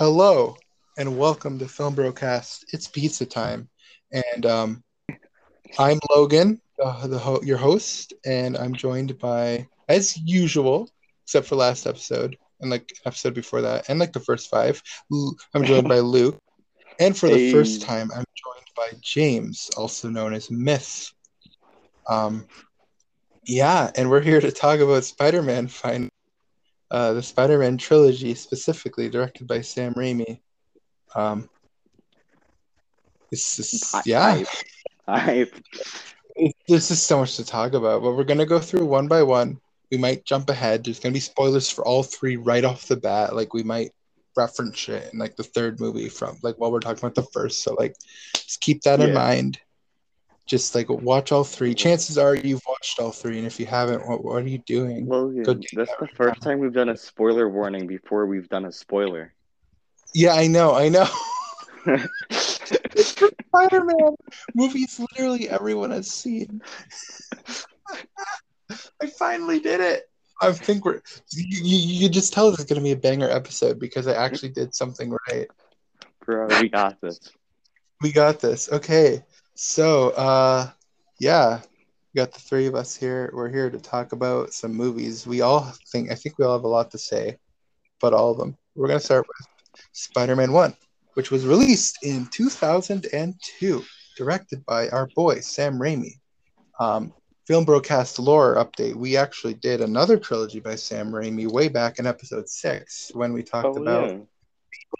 Hello and welcome to Film Broadcast. It's pizza time, and um, I'm Logan, uh, the ho- your host, and I'm joined by, as usual, except for last episode and like episode before that, and like the first five, I'm joined by Luke, and for the first time, I'm joined by James, also known as Myth. Um, yeah, and we're here to talk about Spider-Man. Fine, uh, the Spider-Man trilogy, specifically directed by Sam Raimi. Um, this is yeah. Hype. There's just so much to talk about, but we're gonna go through one by one. We might jump ahead. There's gonna be spoilers for all three right off the bat. Like we might reference it in like the third movie from like while we're talking about the first. So like just keep that in mind. Just like watch all three. Chances are you've watched all three, and if you haven't, what what are you doing? Logan, Good that's the first time we've done a spoiler warning before we've done a spoiler. Yeah, I know, I know. Spider-Man movies literally everyone has seen. I finally did it. I think we're you, you, you just tell this is gonna be a banger episode because I actually did something right. Bro, we got this. We got this. Okay. So uh yeah, we got the three of us here. We're here to talk about some movies. We all think I think we all have a lot to say, but all of them. We're gonna start with Spider-Man 1, which was released in 2002, directed by our boy Sam Raimi. Um, film broadcast lore update. We actually did another trilogy by Sam Raimi way back in episode six when we talked Oh, about yeah.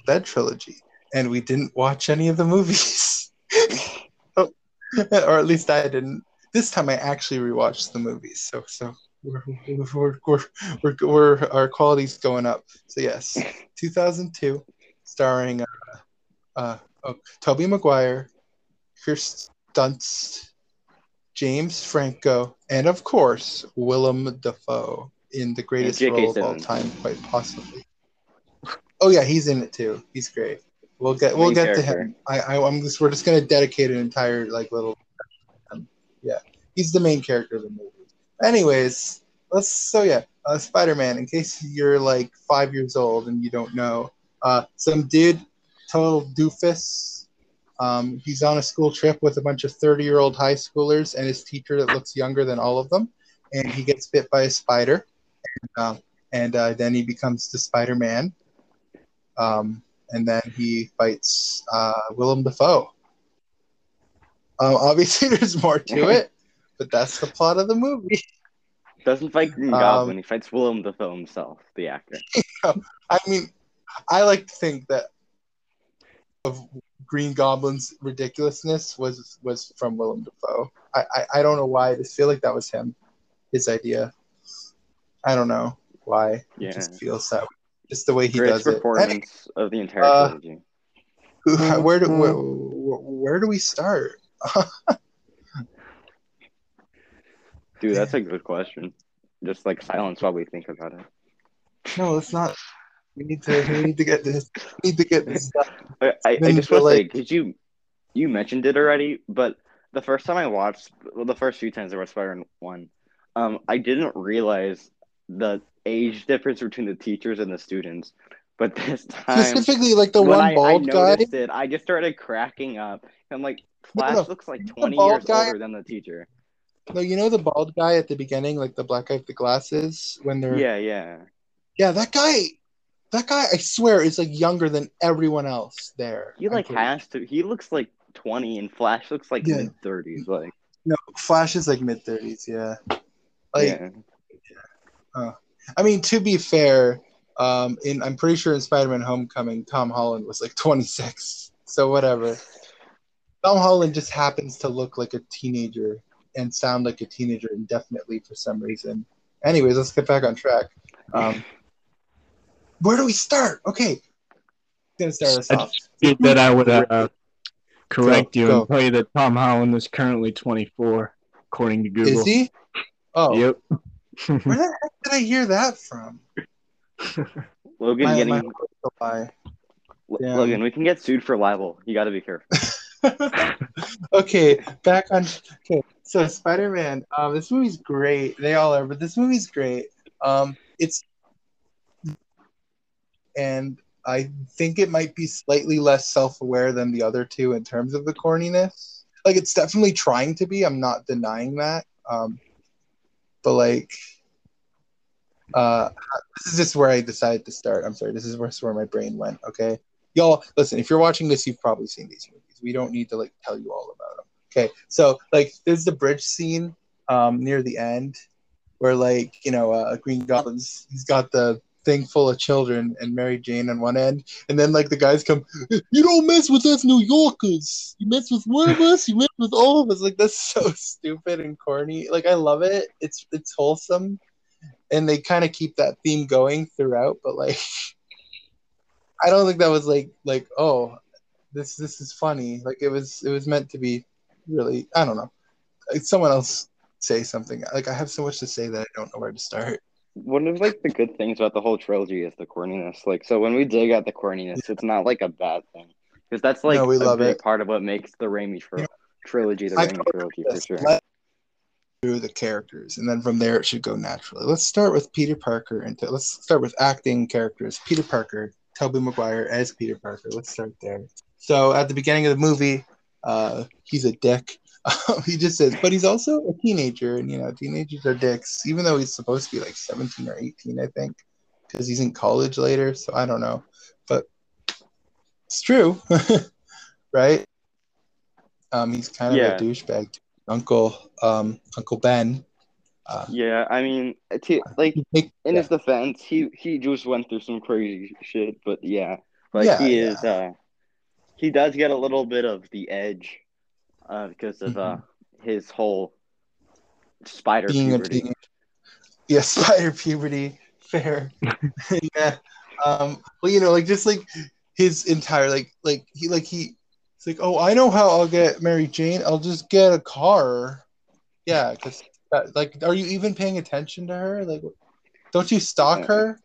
that trilogy, and we didn't watch any of the movies, or at least I didn't. This time I actually rewatched the movies, so so we're we're we're, we're, we're our quality's going up. So yes, 2002, starring uh, uh oh, Tobey Maguire, Kirsten Dunst, James Franco, and of course Willem Dafoe in the greatest role of all time, quite possibly. Oh yeah, he's in it too. He's great. We'll get we'll get to him. I, I I'm just we're just gonna dedicate an entire like little. Um, yeah, he's the main character of the movie. Anyways, let's so yeah, uh, Spider-Man. In case you're like five years old and you don't know, uh, some dude, total doofus. Um, he's on a school trip with a bunch of 30 year old high schoolers and his teacher that looks younger than all of them. And he gets bit by a spider. And, um, and uh, then he becomes the Spider Man. Um, and then he fights uh, Willem Dafoe. Um, obviously, there's more to it, but that's the plot of the movie. Doesn't fight Green Um, Goblin, he fights Willem Dafoe himself, the actor. I mean, I like to think that of Green Goblin's ridiculousness was was from Willem Dafoe. I, I I don't know why. I just feel like that was him, his idea. I don't know why. Yeah. It just feels that way. Just the way he Greatest does it. performance of the entire Uh, trilogy. Anyway, where do where, where do we start? Dude, that's a good question. Just like silence while we think about it. No, it's not. We need to we need to get this. We need to get this. I, I, I just you're want to say, like- did you you mentioned it already? But the first time I watched, well, the first few times I watched Spider-Man One, um, I didn't realize the age difference between the teachers and the students. But this time, Specifically, like the one I, bald I guy. it, I just started cracking up. I'm like, No, Flash no. looks like 20 years guy- older than the teacher. No, you know the bald guy at the beginning, like the black guy with the glasses, when they're Yeah, yeah. Yeah, that guy, that guy, I swear, is like younger than everyone else there. He like has to. He looks like 20, and Flash looks like Yeah. mid 30s. Like, no Flash is like mid thirties. Yeah, like yeah. I mean, to be fair, um, in I'm pretty sure in Spider-Man: Homecoming, Tom Holland was like 26. So whatever. Tom Holland just happens to look like a teenager and sound like a teenager indefinitely for some reason. Anyways, let's get back on track. Um, where do we start? Okay, gonna start us I off. that I would uh, correct Go, you go. and tell you that Tom Holland is currently 24, according to Google. Is he? Oh, Yep. Where the heck did I hear that from? Logan My, getting my heart will lie. Yeah. Logan, we can get sued for libel. You got to be careful. okay, back on. Okay, so Spider Man. Um, this movie's great. They all are, but this movie's great. Um, it's and I think it might be slightly less self-aware than the other two in terms of the corniness. Like it's definitely trying to be. I'm not denying that. Um, but like, uh, this is just where I decided to start. I'm sorry. This is where, where my brain went. Okay, y'all, listen. If you're watching this, you've probably seen these movies. We don't need to like tell you all about them. Okay, so like, there's the bridge scene um, near the end where like you know uh, Green Goblin's he's got the thing full of children and Mary Jane on one end, and then like the guys come, you don't mess with us New Yorkers. You mess with one of us, you mess with all of us. Like that's so stupid and corny. Like I love it. It's it's wholesome, and they kind of keep that theme going throughout. But like, I don't think that was like like oh, this this is funny. Like it was it was meant to be really. I don't know. Like, someone else say something. Like I have so much to say that I don't know where to start one of like the good things about the whole trilogy is the corniness. Like, so when we dig at the corniness, it's not like a bad thing because that's like No, we a love big it. part of what makes the Raimi tri- trilogy the I Raimi thought trilogy for sure. let- through the characters, and then from there it should go naturally. Let's start with Peter Parker, and let's start with acting characters. Peter Parker, Tobey Maguire as Peter Parker. Let's start there. So at the beginning of the movie, uh, he's a dick. he just says, but he's also a teenager, and you know, teenagers are dicks, even though he's supposed to be like 17 or 18, I think, because he's in college later. So I don't know, but it's true, right? Um, he's kind of Yeah. a douchebag. Uncle, um, Uncle Ben. Uh, Yeah, I mean, t- like in yeah. his defense, he he just went through some crazy shit, but yeah, like Yeah, he is, uh, he does get a little bit of the edge, uh, because of uh his whole spider Mm-hmm. being a puberty. teenager. Yeah, spider puberty. Fair. yeah. Um, well, you know, like just like his entire like like he like he it's like, oh, I know how I'll get Mary Jane. I'll just get a car. Yeah, because like, are you even paying attention to her? Like, don't you stalk her?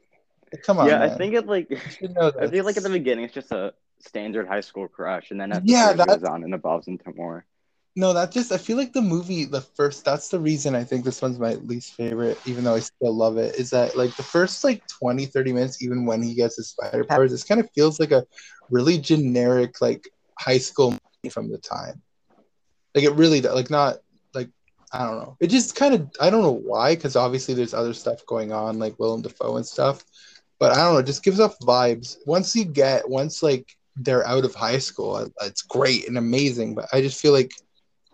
Like, come on. yeah, I think it like You know I feel like at the beginning it's just a standard high school crush, and then as Yeah, the that- goes on, it evolves into more. No, that just I feel like the movie, the first that's the reason I think this one's my least favorite, even though I still love it, is that like the first like 20, 30 minutes, even when he gets his spider powers, this kind of feels like a really generic like high school movie from the time. Like it really like not like I don't know. It just kind of I don't know why, because obviously there's other stuff going on, like Willem Dafoe and stuff. But I don't know, it just gives off vibes. Once you get once like they're out of high school, it's great and amazing. But I just feel like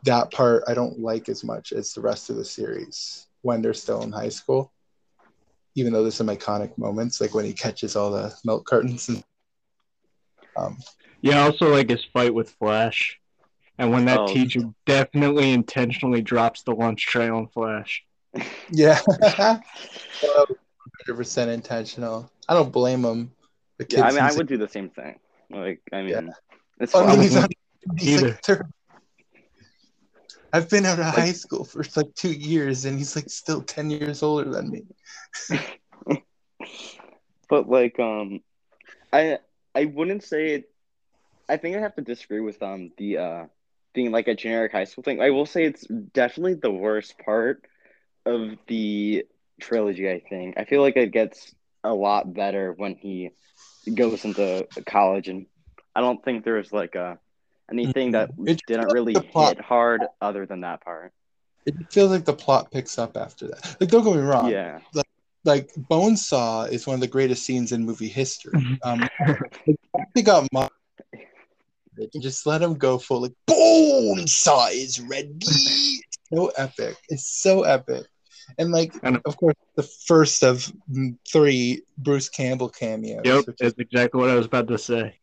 that part I don't like as much as the rest of the series when they're still in high school. Even though there's some iconic moments, like when he catches all the milk cartons. And, um, Yeah, I also like his fight with Flash. And when that Oh. teacher definitely intentionally drops the lunch tray on Flash. yeah, hundred percent intentional. I don't blame him. The kid Yeah, I mean, I seems would do the same thing. Like, I mean, Yeah. it's I mean, he's not, he's Either. like thir- I've been out of high school for like two years, and he's like still ten years older than me. But like, um, I I wouldn't say it. I think I have to disagree with um the uh being like a generic high school thing. I will say it's definitely the worst part of the trilogy. I think I feel like it gets a lot better when he goes into college, and I don't think there's like a anything that Mm-hmm. It didn't really like plot- hit hard other than that part. It feels like the plot picks up after that. Like, don't get me wrong. Yeah, like Bonesaw is one of the greatest scenes in movie history. Um, they got my just let him go full like Bonesaw is ready. So epic. It's so epic. And like, I know. of course, the first of three Bruce Campbell cameos. Yep, is- that's exactly what I was about to say.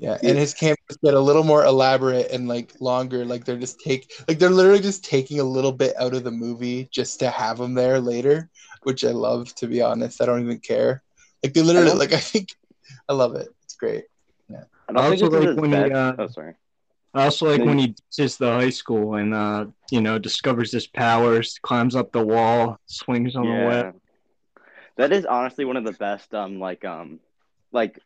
Yeah, and his cameos get a little more elaborate and like longer. Like they're just take like they're literally just taking a little bit out of the movie just to have him there later, which I love. To be honest, I don't even care. Like they literally don't- like I think I love it. It's great. I don't Also, like, as when he, bad. uh, oh, sorry. I also like Then- when he ditches the high school and uh, you know, discovers his powers, climbs up the wall, swings on the web. That is honestly one of the best um like um like s-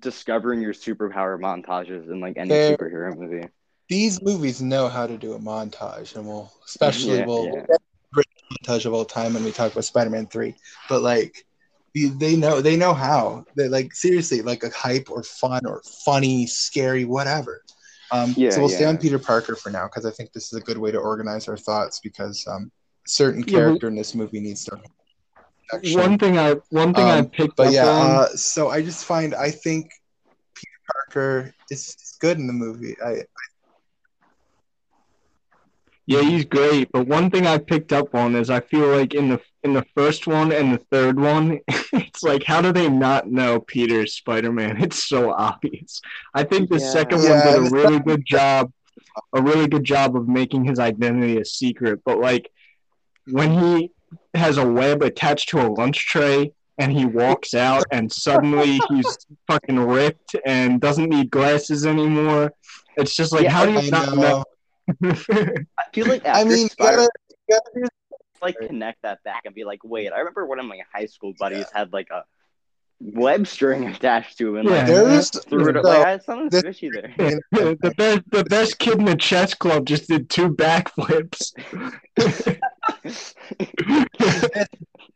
discovering your superpower montages in like any Fair. superhero movie. These movies know how to do a montage, and we'll especially Yeah, we'll yeah. montage of all time when we talk about Spider-Man Three. But like, They- They know they know how. They like seriously like a hype or fun or funny, scary, whatever. Um, Yeah, so we'll stay on Peter Parker for now because I think this is a good way to organize our thoughts because um, certain Yeah, character in this movie needs to. Action. One thing I one thing I Um, picked But up yeah, on. uh, so I just find I think Peter Parker is, is good in the movie. I Yeah, he's great. But one thing I picked up on is I feel like in the in the first one and the third one, it's like how do they not know Peter's Spider Man? It's so obvious. I think the Yeah. second Yeah, one did a the really good job, a really good job of making his identity a secret. But like when he has a web attached to a lunch tray and he walks out and suddenly he's fucking ripped and doesn't need glasses anymore. It's just like Yeah, how do you I not know. know? I feel like I mean, Spider- gotta, gotta like connect that back and be like, wait, I remember one of my high school buddies had like a web string attached to him and Yeah. like There's threw it up. Like, ah, I had something this- fishy there. the best the best kid in the chess club just did two backflips.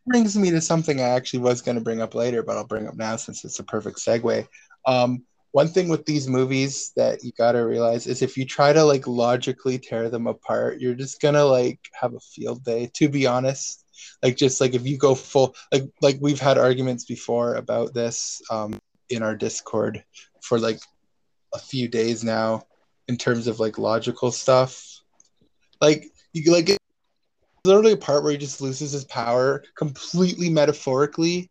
brings me to something I actually was going to bring up later, but I'll bring up now since it's a perfect segue. Um, one thing with these movies that you got to realize is if you try to like logically tear them apart, you're just gonna like have a field day. To be honest, like just like if you go full, like like we've had arguments before about this um, in our Discord for like a few days now, in terms of like logical stuff. Like you like literally a part where he just loses his power completely metaphorically.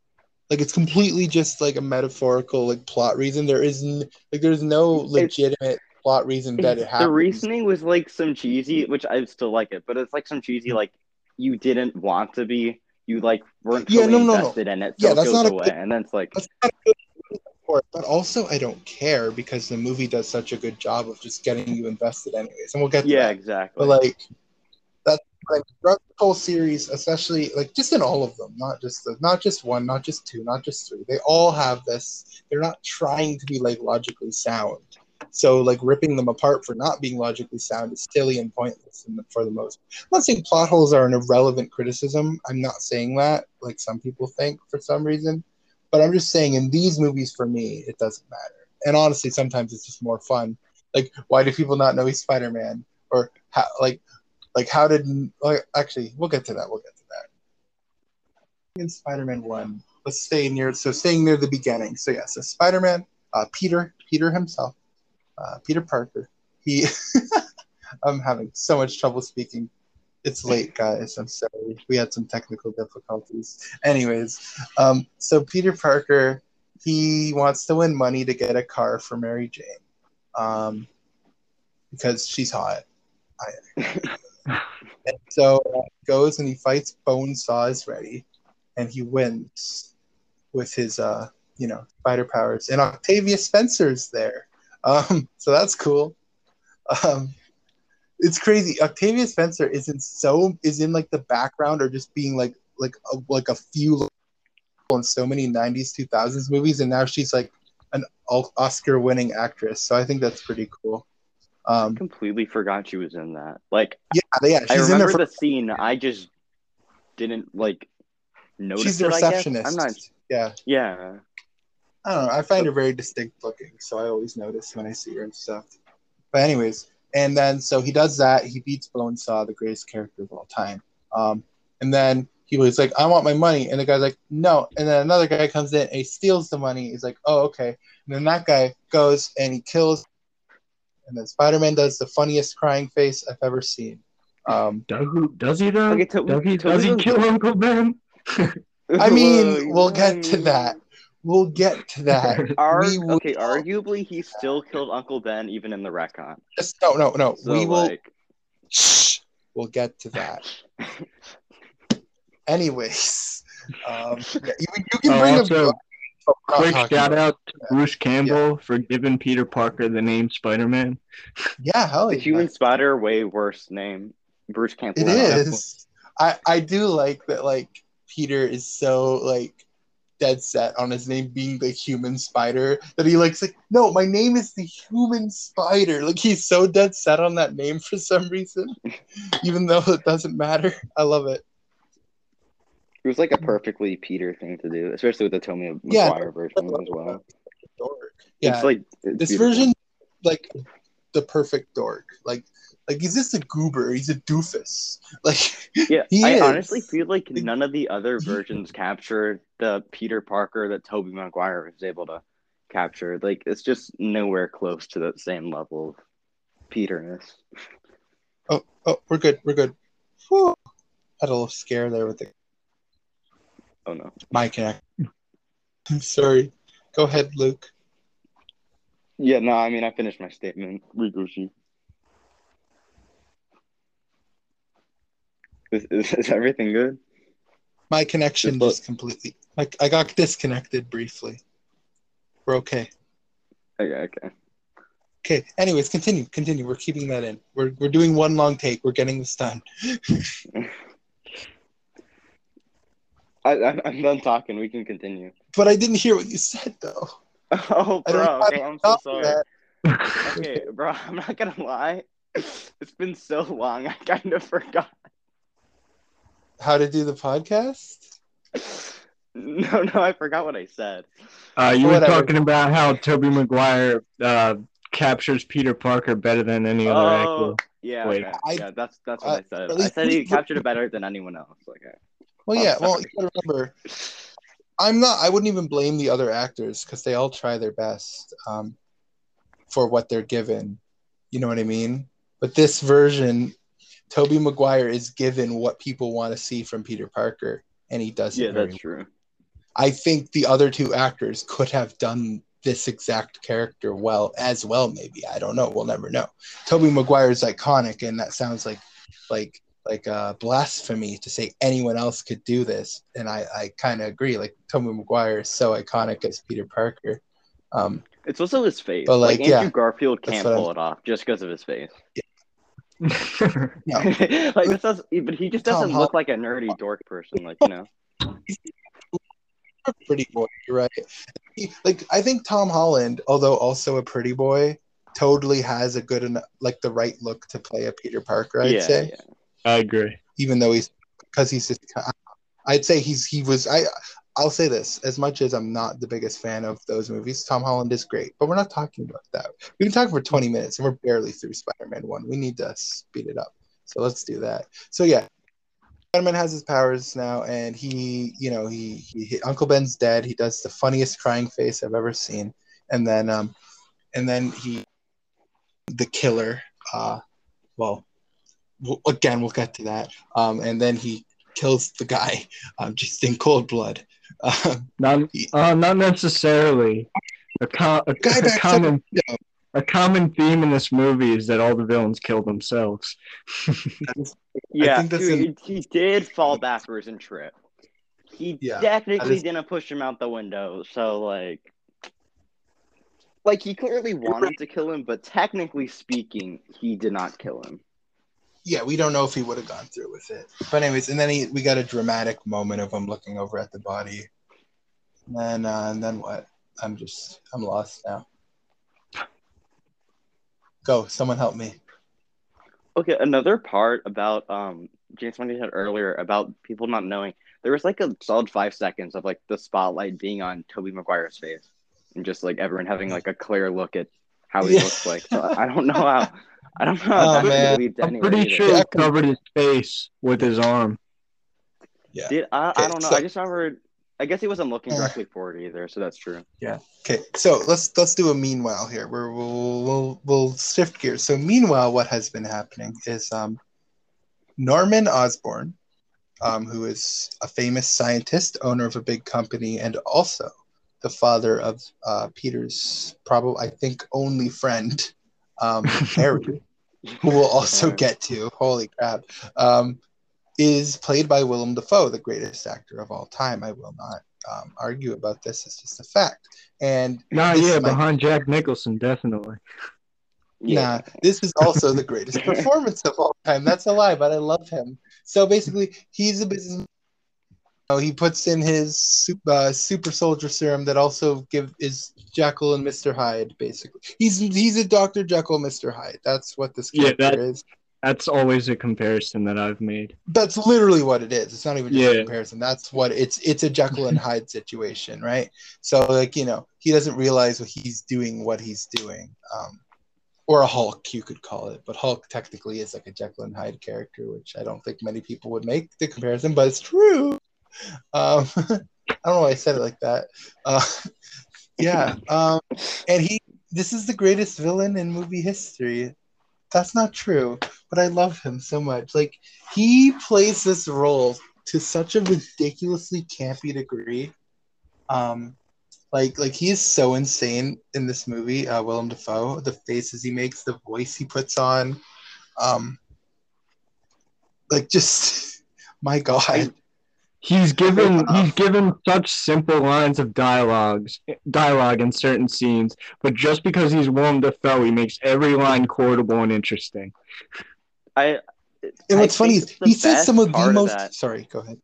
Like it's completely just like a metaphorical like plot reason. There isn't like there's no legitimate plot reason that it happens the reasoning was like some cheesy, which I still like it, but it's like some cheesy, like you didn't want to be, you like weren't Yeah, no, no, no. invested in it, so Yeah, it that's goes not away, good- and then it's like, That's not a good reason for it, but also I don't care because the movie does such a good job of just getting you invested anyways and we'll get to yeah, exactly. but like like throughout the whole series, especially like just in all of them, not just the, not just one, not just two, not just three. They all have this. They're not trying to be like logically sound. So like ripping them apart for not being logically sound is silly and pointless in the, for the most. I'm not saying plot holes are an irrelevant criticism. I'm not saying that like some people think for some reason, but I'm just saying in these movies for me it doesn't matter. And honestly, sometimes it's just more fun. Like why do people not know he's Spider Man? Or how like like how did like actually we'll get to that we'll get to that. In spider-man 1 let's stay near so staying near the beginning. So yeah so spider-man uh, peter peter himself uh, peter parker he i'm having so much trouble speaking. It's late guys i'm sorry. We had some technical difficulties. Anyways um, so peter parker he wants to win money to get a car for mary jane um, because she's hot and so uh, goes and he fights Bonesaw is ready, and he wins with his uh you know spider powers. And Octavia Spencer's there, um so that's cool. Um, it's crazy. Octavia Spencer isn't so is in like the background or just being like like a, like a few in so many '90s 2000s movies, and now she's like an Oscar winning actress. So I think that's pretty cool. Um, completely forgot she was in that. Like, yeah, yeah, she's I in there remember for the scene. I just didn't like notice she's the it. I guess. I'm not. Yeah, Yeah, I don't know. I find her very distinct looking, so I always notice when I see her and stuff. But anyways, and then so he does that. He beats Bonesaw, the greatest character of all time. Um, and then he was like, "I want my money," and the guy's like, "No." And then another guy comes in and he steals the money. He's like, "Oh, okay." And then that guy goes and he kills. And then Spider-Man does the funniest crying face I've ever seen. Um, Does he? Does he though? Okay, to- does he? to Does he Leo's- kill Uncle Ben? I mean, we'll get to that. We'll get to that. Ar- will- okay, arguably he still killed Uncle Ben even in the retcon. Just no, no, no. So we will. like, Shh. We'll get to that. Anyways, um, yeah, you, you can Oh, bring also, up. Oh, Quick talking shout out to Bruce Campbell for giving Peter Parker the name Spider Man. Yeah, hell the yeah. Human Spider way worse name. Bruce Campbell. It is. I I do like that. Like Peter is so like dead set on his name being the human spider that he likes like no my name is the human spider like he's so dead set on that name for some reason even though it doesn't matter i love it It was like a mm-hmm. perfectly Peter thing to do, especially with the Tommy Yeah. Maguire version as well. Dork. Yeah, It's like it's this beautiful. version, like the perfect dork. Like, like he's just a goober. He's a doofus. Like, Yeah, I is. honestly feel like none of the other versions capture the Peter Parker that Tobey Maguire was able to capture. Like it's just nowhere close to the same level of Peterness. oh, oh, we're good. We're good. Whew. Had a little scare there with the Oh no. my connect. I'm sorry. Go ahead, Luke. Yeah, no, I mean I finished my statement. Rigushi. Is, is, is everything good? My connection Just just completely. Like, I got disconnected briefly. We're okay. Okay, okay. Okay. Anyways, continue. Continue. We're keeping that in. We're we're doing one long take. We're getting this done. I, I, I'm done talking. We can continue. But I didn't hear what you said though. Oh, I bro. Okay, I'm so sorry. that. Okay, bro. I'm not gonna lie. It's been so long. I kind of forgot. How to do the podcast? No, no, I forgot what I said. Uh, you were talking about how Tobey Maguire uh, captures Peter Parker better than any other Oh, actor. yeah, okay. I- yeah. That's that's what uh, I said. I said he he- captured it better than anyone else. Okay. Well, yeah. Well, you gotta remember, I'm not. I wouldn't even blame the other actors because they all try their best um, for what they're given. You know what I mean? But this version, Tobey Maguire is given what people want to see from Peter Parker, and he does it Yeah, that's true. I think the other two actors could have done this exact character well as well. Maybe I don't know. We'll never know. Tobey Maguire is iconic, and that sounds like like like uh, blasphemy to say anyone else could do this. And I I kind of agree. Like Tobey Maguire is so iconic as Peter Parker. Um, It's also his face. But, like, like, Andrew yeah, Garfield can't what pull it off just because of his face. No. like this does, but he just doesn't Hol- look like a nerdy dork person. Like you know. a pretty boy, right? Like I think Tom Holland, although also a pretty boy, totally has a good enough like the right look to play a Peter Parker. I'd yeah, say. yeah. I agree. even though he's because he's just I'd say he's he was I I'll say this as much as I'm not the biggest fan of those movies Tom Holland is great but we're not talking about that. We've been talking for 20 minutes and we're barely through Spider-Man 1 we need to speed it up. So let's do that. So yeah Spider-Man has his powers now and he you know he, he, he Uncle Ben's dead. He does the funniest crying face I've ever seen. And then um and then he the killer uh we'll- again, we'll get to that. Um, and then he kills the guy um, just in cold blood. Um, Not, uh, not necessarily. A, com- a, Guy a backs up common a a common theme in this movie is that all the villains kill themselves. Yeah, think that's dude, he, he did fall backwards and trip. He Yeah, technically that is- didn't push him out the window, so like, like he clearly wanted to kill him, but technically speaking, he did not kill him. Yeah, we don't know if he would have gone through with it. But anyways, and then he, we got a dramatic moment of him looking over at the body. And then, uh, and then what? I'm just, I'm lost now. Go, someone help me. Okay, another part about um James Money said earlier about people not knowing. There was like a solid five seconds of like the spotlight being on Tobey Maguire's face, and just like everyone having like a clear look at how he Yeah. looks like. So I don't know how. I don't know Oh, man. could lead to I'm anywhere pretty either. sure he covered his face with his arm. Yeah. Did I? Okay, I don't know. so- I just remember. I guess he wasn't looking Uh. directly forward either, so that's true. Yeah. Okay, so let's let's do a meanwhile here. Where we'll we'll we'll shift gears. So meanwhile, what has been happening is um, Norman Osborn, um, who is a famous scientist, owner of a big company, and also the father of uh, Peter's probably I think only friend, um, Harry, who we'll also get to. Holy crap! Um, is played by Willem Dafoe, the greatest actor of all time. I will not um, argue about this; it's just a fact. And Nah, yeah, might- behind Jack Nicholson, definitely. Yeah. Nah, this is also the greatest performance of all time. That's a lie, but I love him. So basically, he's a business. He puts in his super, uh, super soldier serum that also give is Jekyll and Mister Hyde. Basically, he's he's a Doctor Jekyll, Mister Hyde. That's what this Yeah, character that- is. That's always a comparison that I've made. That's literally what it is. It's not even just a comparison. That's what it's it's a Jekyll and Hyde situation, right? So like, you know, he doesn't realize what he's doing what he's doing. Um or a Hulk, you could call it. But Hulk technically is like a Jekyll and Hyde character, which I don't think many people would make the comparison, but it's true. Um I don't know why I said it like that. Uh yeah. Um and he this is the greatest villain in movie history. That's not true, but I love him so much. Like he plays this role to such a ridiculously campy degree. Um, like like he is so insane in this movie. Uh, Willem Dafoe, the faces he makes, the voice he puts on, um, like just my god. He's given he's given such simple lines of dialogues dialogue in certain scenes, but just because he's Willem Dafoe, he makes every line quotable and interesting. I And what's I funny is he says some of the part of most. Sorry, go ahead.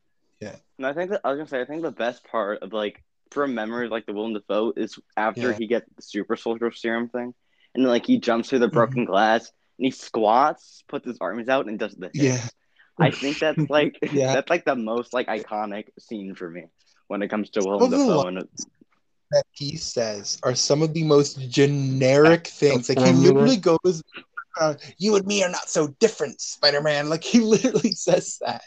No, I think that I was gonna say I think the best part of like from memory like the Willem Dafoe is after Yeah. he gets the super soldier serum thing, and then like he jumps through the Mm-hmm. broken glass and he squats, puts his arms out, and does the hit. Yeah, I think that's like Yeah. that's like the most like iconic scene for me when it comes to Well, Willem the Dafoe. And that he says are some of the most generic things. Like he literally goes, uh, "You and me are not so different, Spider-Man." Like he literally says that.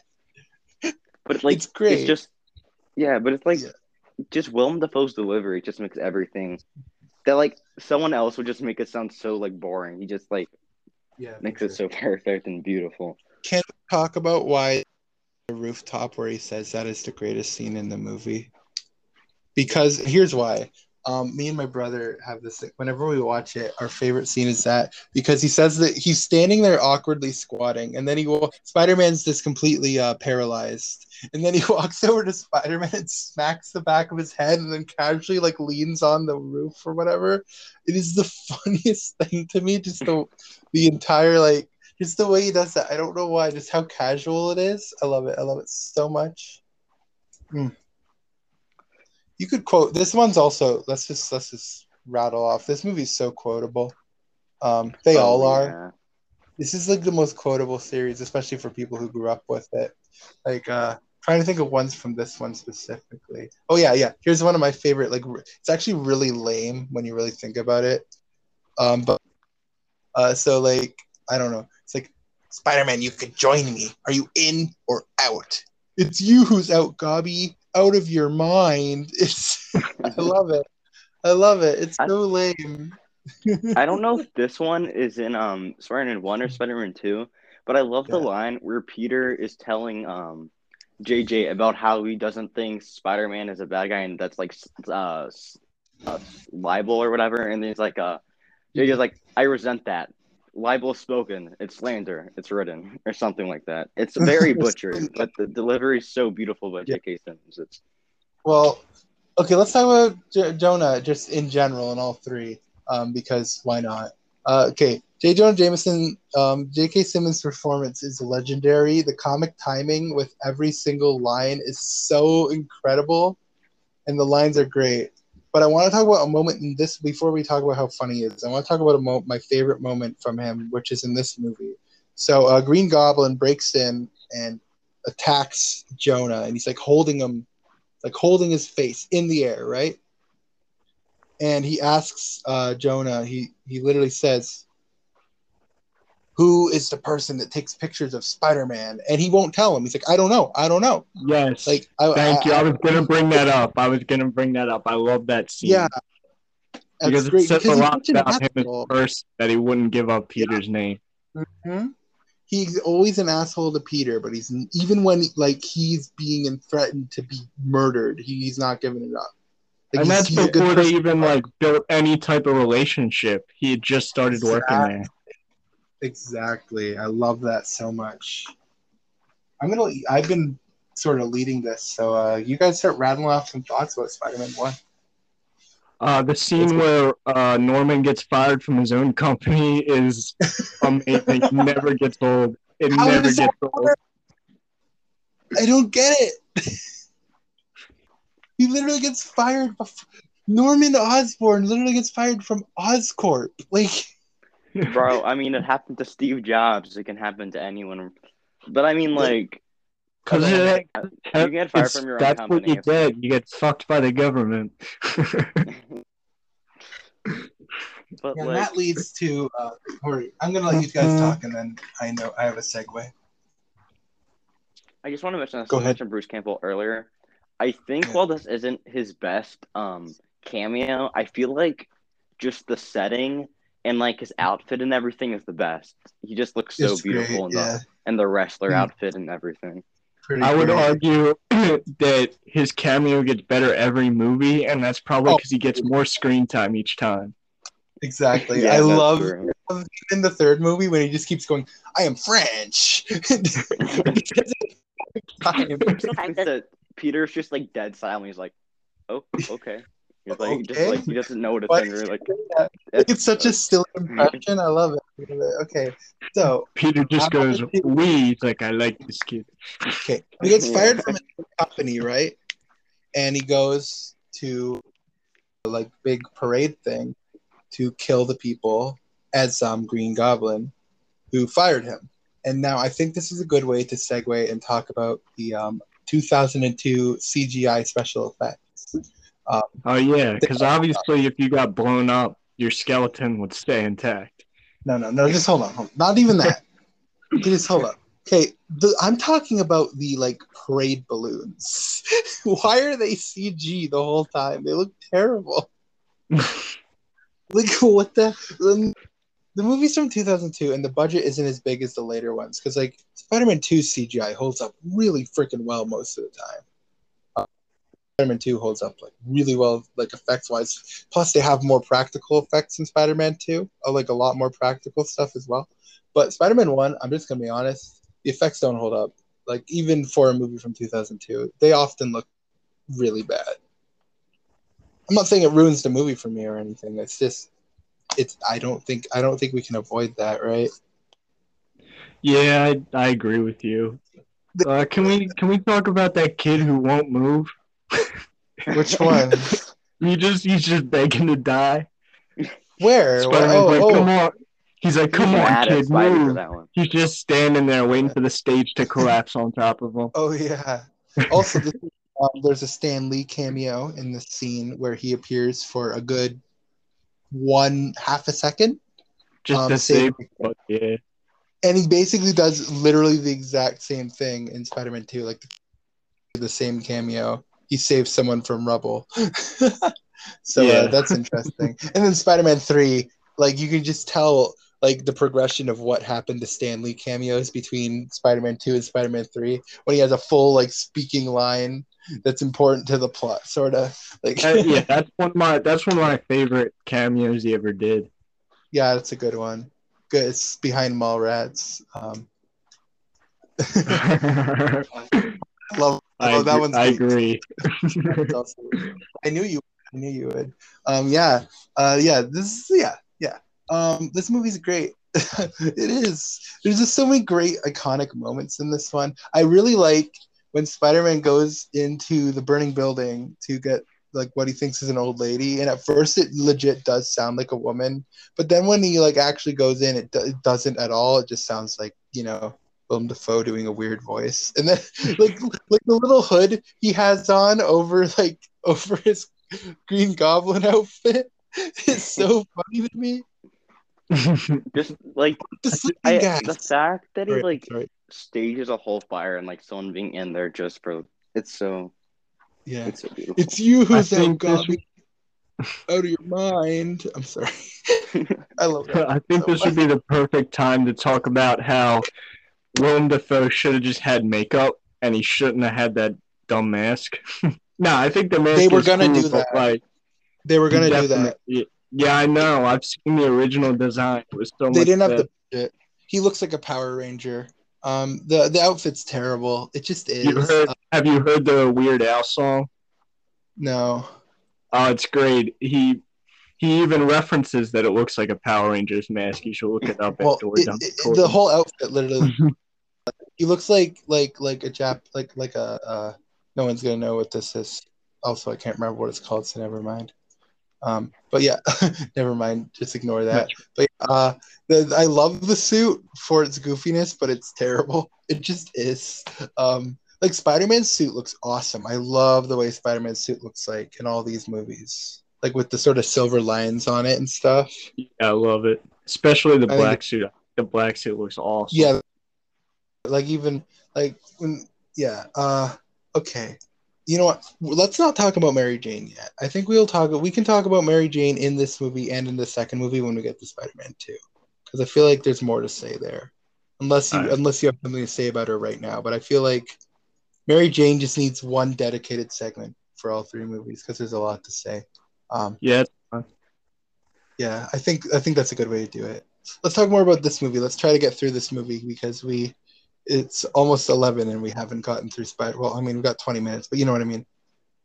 but it's like It's great. It's just yeah, but it's like Yeah. just Willem Dafoe's delivery just makes everything that like someone else would just make it sound so like boring. He just like Yeah, makes it so perfect and beautiful. Can we talk about why the rooftop where he says that is the greatest scene in the movie? Because here's why. Um, me and my brother have this. Whenever we watch it, our favorite scene is that because he says that he's standing there awkwardly squatting, and then he will. Spider-Man's just completely uh, paralyzed, and then he walks over to Spider-Man and smacks the back of his head, and then casually like leans on the roof or whatever. It is the funniest thing to me. Just the the entire like just the way he does that. I don't know why, just how casual it is. I love it. I love it so much. Mm. You could quote this one's also. Let's just let's just rattle off. This movie's so quotable. Um, they Oh, all are. yeah. This is like the most quotable series, especially for people who grew up with it. Like uh trying to think of ones from this one specifically. Oh yeah, yeah. Here's one of my favorite. Like it's actually really lame when you really think about it. Um, but uh, so like I don't know. It's like Spider-Man, you could join me. Are you in or out? It's you who's out, Gobby. Out of your mind. It's I love it. I love it. It's I- so lame. I don't know if this one is in um Spider-Man One or Spider-Man Two, but I love the line where Peter is telling um JJ about how he doesn't think Spider-Man is a bad guy and that's like uh, s- uh libel or whatever, and he's like uh JJ's like I resent that. Libel spoken, it's slander, it's written, or something like that. It's very butchered, but the delivery is so beautiful by. J.K. Simmons. It's Well, okay, let's talk about J- Jonah just in general in all three, um, because why not? Uh, okay, J. Jonah Jameson, um, J.K. Simmons' performance is legendary. The comic timing with every single line is so incredible, and the lines are great. But I want to talk about a moment in this before we talk about how funny is. I want to talk about a mo- my favorite moment from him, which is in this movie. So, uh, Green Goblin breaks in and attacks Jonah, and he's like holding him like holding his face in the air, right? And he asks uh, Jonah, he, he literally says, Who is the person that takes pictures of Spider Man? And he won't tell him. He's like, I don't know. I don't know. Yes. Like, I, Thank you. I, I was gonna bring that up. I was gonna bring that up. I love that scene. yeah. That's because it says a lot about him as asshole. a person that he wouldn't give up Peter's name. Mm-hmm. He's always an asshole to Peter, but he's even when like he's being threatened to be murdered, he, he's not giving it up. Like, and that's he's a good before they even like built any type of relationship. He had just started working there. Exactly. I love that so much. I'm gonna. I've been sort of leading this, so uh, you guys start rattling off some thoughts about Spider-Man One. Uh, the scene where uh, Norman gets fired from his own company is amazing. It never gets old. It How never does that gets old. I don't get it. he literally gets fired. Bef- Norman Osborn literally gets fired from Oscorp. Like, bro. I mean, it happened to Steve Jobs. It can happen to anyone. But I mean, like, Because you it, get fired from your own that's what company. you get. You get fucked by the government. But Yeah, and like, that leads to. Uh, Corey, I'm gonna let you guys talk, and then I know I have a segue. I just want to mention. Go I ahead. mentioned Bruce Campbell earlier. I think Yeah. while this isn't his best um cameo, I feel like just the setting and like his outfit and everything is the best. He just looks so It's beautiful in great, the and the wrestler Hmm. outfit and everything. Pretty I would argue that his cameo gets better every movie, and that's probably Oh. because he gets more screen time each time. Exactly. Yeah, I that's love true. in the third movie when he just keeps going, I am French. Sometimes that Peter's just like dead silent. He's like, "Oh, okay." He's like, just like he doesn't know what to Why think. Or like, it's such a silly impression. I love it. Okay, so Peter just goes, about "We." Like, "I like this kid." okay, he gets fired from a company, right? And he goes to like big parade thing to kill the people as um Green Goblin, who fired him. And now I think this is a good way to segue and talk about the um 2002 CGI special effects. Um, oh yeah, because obviously, if you got blown up, your skeleton would stay intact. No, no, no. Just hold on. hold on. Not even that. just hold up. Okay, the, I'm talking about the like parade balloons. Why are they CG the whole time? They look terrible. Like what the? The, the movie's from 2002, and the budget isn't as big as the later ones because like Spider-Man 2 CGI holds up really freaking well most of the time. Spider-Man 2 holds up like really well, like effects wise. Plus, they have more practical effects in Spider-Man 2, uh, like a lot more practical stuff as well. But Spider-Man 1, I'm just gonna be honest, the effects don't hold up. Like even for a movie from 2002, they often look really bad. I'm not saying it ruins the movie for me or anything. It's just, it's. I don't think I don't think we can avoid that, right? Yeah, I, I agree with you. Uh, can we can we talk about that kid who won't move? Which one? He just he's just begging to die. Where? Spider-Man's oh, like, oh. come on. He's like, come He's on, kid, Spidey for move. that one. He's just standing there waiting for the stage to collapse on top of him. Oh yeah. Also, this, um, there's a Stan Lee cameo in the scene where he appears for a good one half a second, Just um, to save- save. Yeah. and he basically does literally the exact same thing in Spider-Man 2, like the same cameo. He saves someone from rubble. so Yeah. uh, that's interesting. and then Spider-Man 3, like you can just tell like the progression of what happened to Stan Lee cameos between Spider-Man 2 and Spider-Man 3 when he has a full like speaking line that's important to the plot, sort of like Uh, yeah, that's one of my that's one of my favorite cameos he ever did. Yeah, that's a good one. Good. It's behind Mallrats. Um, love, I love that agree- one's I agree. I knew you. I knew you would. Um, yeah. Uh, yeah. This. Yeah. Yeah. Um, this movie's great. it is. There's just so many great iconic moments in this one. I really like when Spider-Man goes into the burning building to get like what he thinks is an old lady, and at first it legit does sound like a woman, but then when he like actually goes in, it, do- it doesn't at all. It just sounds like you know Willem Dafoe doing a weird voice, and then like like the little hood he has on over like over his Green Goblin outfit is so funny to me. Just like The I, the fact that he Sorry, like sorry. stages a whole fire and like someone being in there just for it's so Yeah, it's so beautiful. it's you who's out, think this out of your mind. I'm sorry. I love that. I think this would be the perfect time to talk about how Willem Dafoe should have just had makeup and he shouldn't have had that dumb mask. no, I think the mask They were gonna cool, do that. Like, They were gonna do that. Yeah, I know. I've seen the original design. It was so They much didn't have better. the budget. He looks like a Power Ranger. Um, the the outfit's terrible. It just is. You heard, Uh, have you heard the Weird Al song? no. Oh, it's great. He he even references that it looks like a Power Rangers mask. You should look it up Well, after we're it- it- the whole outfit literally. he looks like like like a Jap like like a uh. No one's gonna know what this is. Also, I can't remember what it's called, so never mind. Um, but yeah, never mind. Just ignore that. But uh, the, I love the suit for its goofiness, but it's terrible. It just is. Um, like Spider-Man's suit looks awesome. I love the way Spider-Man's suit looks like in all these movies, like with the sort of silver lines on it and stuff. Yeah, I love it, especially the I black suit. The black suit looks awesome. Yeah, like even like when yeah. Uh, okay. You know what? Let's not talk about Mary Jane yet. I think we'll talk. We can talk about Mary Jane in this movie and in the second movie when we get to Spider-Man Two, because I feel like there's more to say there. Unless you Alright. unless you have something to say about her right now, but I feel like Mary Jane just needs one dedicated segment for all three movies because there's a lot to say. Um, yeah. yeah, I think I think that's a good way to do it. Let's talk more about this movie. Let's try to get through this movie because we it's almost 11 and we haven't gotten through Spider. Well, I mean, we've got 20 minutes, but you know what I mean.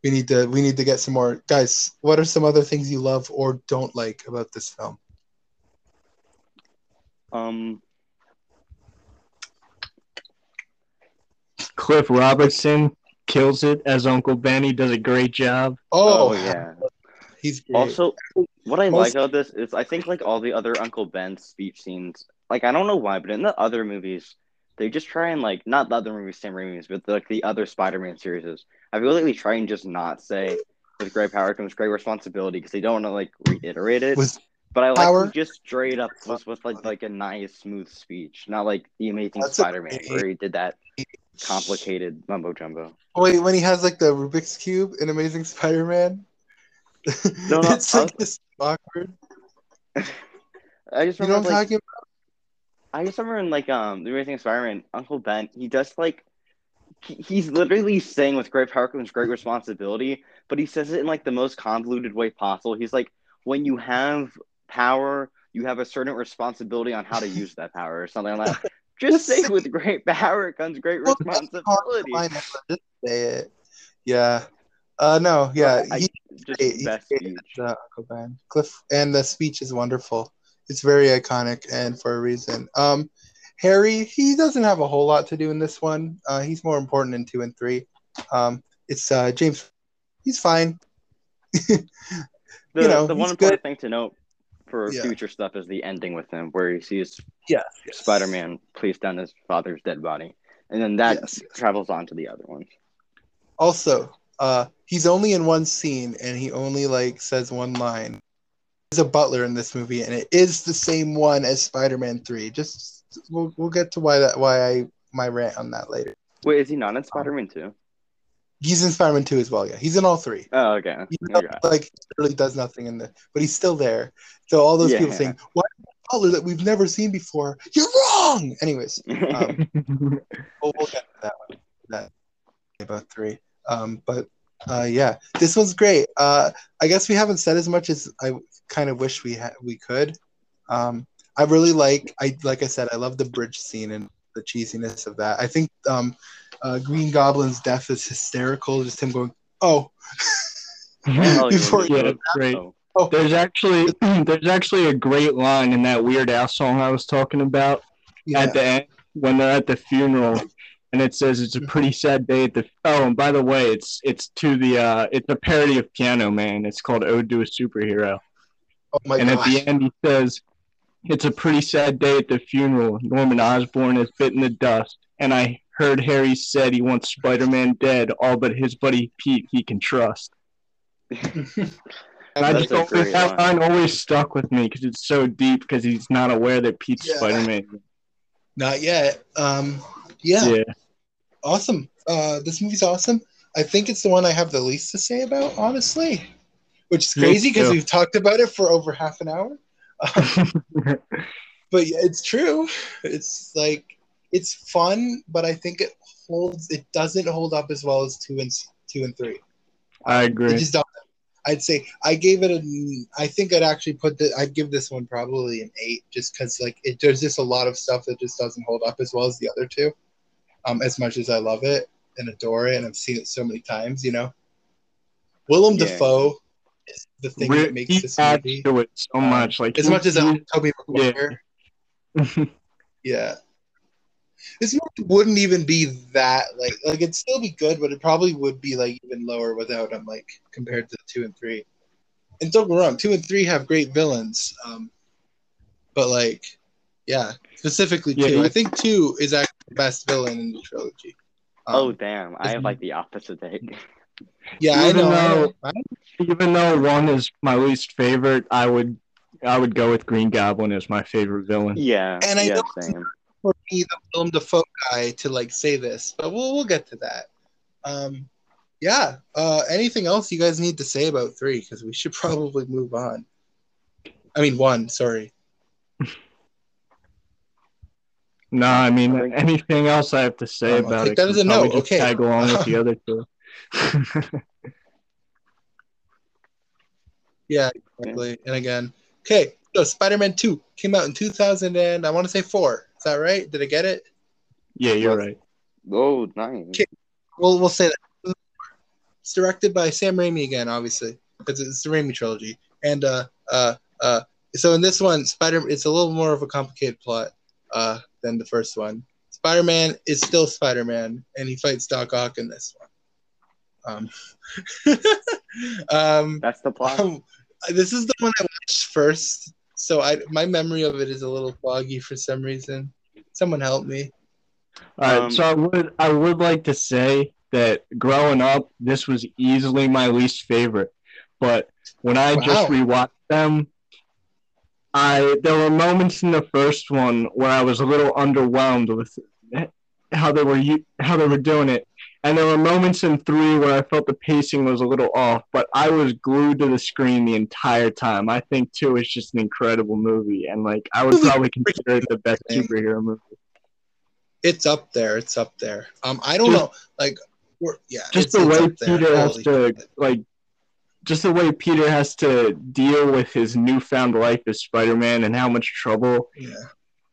We need to we need to get some more guys. What are some other things you love or don't like about this film? Um, Cliff Robertson kills it as Uncle Benny. Does a great job. Oh, oh, yeah. He's great. Also, what I Most- like about this is I think like all the other Uncle Ben speech scenes, like I don't know why, but in the other movies, they just try and like not the other movies, Sam movies, but like the other Spider-Man series. I feel like they try and just not say with great power comes great responsibility because they don't want to like reiterate it. Was but I like power- just straight up was with like like a nice smooth speech, not like the Amazing That's Spider-Man where he did that complicated mumbo jumbo. wait when he has like the Rubik's cube in Amazing Spider-Man. No, no, it's like this awkward. I just You know remember what I'm like, talking I just remember in like um the Amazing Spider-Man, Uncle Ben, he does like he, he's literally saying with great power comes great responsibility, but he says it in like the most convoluted way possible. He's like, when you have power, you have a certain responsibility on how to use that power or something like that. Just say with great power comes great responsibility. Just say it. Yeah. Uh no, yeah. I- he- Just He- he best did, speech. uh, Uncle Ben. Cliff and the speech is wonderful. It's very iconic and for a reason. Um, Harry, he doesn't have a whole lot to do in this one. Uh, he's more important in two and three. Um, it's uh, James. He's fine. The, you know, the one important good. thing to note for Yeah. future stuff is the ending with him, where he sees Yeah. Spider-Man place down his father's dead body, and then that Yes. travels on to the other ones. Also, uh, he's only in one scene and he only like says one line. He's a butler in this movie, and it is the same one as Spider-Man Three. Just we'll, we'll get to why that why I my rant on that later. Wait, is he not in Spider-Man too? He's in Spider-Man Two as well. Yeah, he's in all three. Oh, okay. Okay. like really does nothing in the, but he's still there. So all those Yeah. people saying, "Why is butler that we've never seen before?" You're wrong. Anyways, um, we'll, we'll get to that one. That about three. Um, but uh, yeah, this one's great. Uh, I guess we haven't said as much as I kind of wish we had we could. Um, I really like I like I said I love the bridge scene and the cheesiness of that. I think um, uh, Green Goblin's death is hysterical. Just him going, "Oh." Before- yeah, it's great. Oh, There's actually there's actually a great line in that Weird ass song I was talking about yeah. at the end when they're at the funeral, and it says it's a pretty sad day at the. Oh, and by the way, it's it's to the uh, it's a parody of Piano Man. It's called Ode to a Superhero, oh my and at the end he says, "It's a pretty sad day at the funeral. Norman Osborn has bitten the dust, and I heard Harry said he wants Spider-Man dead, all but his buddy Pete he can trust." And I That's just a always, that line. always stuck with me because it's so deep because he's not aware that Pete's Yeah. Spider-Man. Not yet. Um, yeah, Yeah. Awesome. Uh, this movie's awesome. I think it's the one I have the least to say about, honestly, which is crazy because too. we've talked about it for over half an hour. Um, but yeah, it's true. It's like it's fun, but I think it holds. It doesn't hold up as well as two and two and three. I It agree. just don't. I'd say I gave it a. I think I'd actually put the. I'd give this one probably an eight, just because like it. There's just a lot of stuff that just doesn't hold up as well as the other two. Um, as much as I love it and adore it, and I've seen it so many times, you know. Willem Yeah. Dafoe is the thing Re- that makes he this adds movie. to it so Um, much. Like As he- much as I he- love Tobey Maguire, yeah. This movie wouldn't even be that like like it'd still be good, but it probably would be like even lower without him, like compared to two and three. and don't get wrong, two and three have great villains. Um, but like, yeah, specifically Yeah, two. you- I think two is actually the best villain in the trilogy. Um, oh damn, I have like the opposite take. yeah, I even know. Though- know. I know. Even though one is my least favorite, I would I would go with Green Goblin as my favorite villain. Yeah, And I yeah, know- same. for me, the film Willem Dafoe guy, to like say this, but we'll we'll get to that. Um, yeah. Uh, anything else you guys need to say about three? Because we should probably move on. I mean, one. Sorry. No, I mean I think- anything else I have to say Um, I'll about take it. that as a can no, probably just okay. Tag along with the other two. Yeah, exactly. And again, okay. So Spider-Man Two came out in 2000 and I want to say four. Is that right? Did I get it? yeah, you're right. Oh, nice. Okay. We'll we'll say that. It's directed by Sam Raimi again, obviously, because it's the Raimi trilogy. And uh uh uh so in this one, Spider it's a little more of a complicated plot uh than the first one. Spider-Man is still Spider-Man, and he fights Doc Ock in this one. Um, um, That's the plot. um, this is the one I watched first, so I my memory of it is a little foggy for some reason. Someone help me. All right, Um, so I would I would like to say that growing up, this was easily my least favorite. But when I just rewatched them, I there were moments in the first one where I was a little underwhelmed with how they were how they were doing it, and there were moments in three where I felt the pacing was a little off. But I was glued to the screen the entire time. I think two is just an incredible movie, and like I would probably consider it the best superhero movie. It's up there. It's up there. Um, I don't Just- know. Like, we're, yeah, just it's- the way. Peter has to like just the way Peter has to deal with his newfound life as Spider-Man and how much trouble Yeah.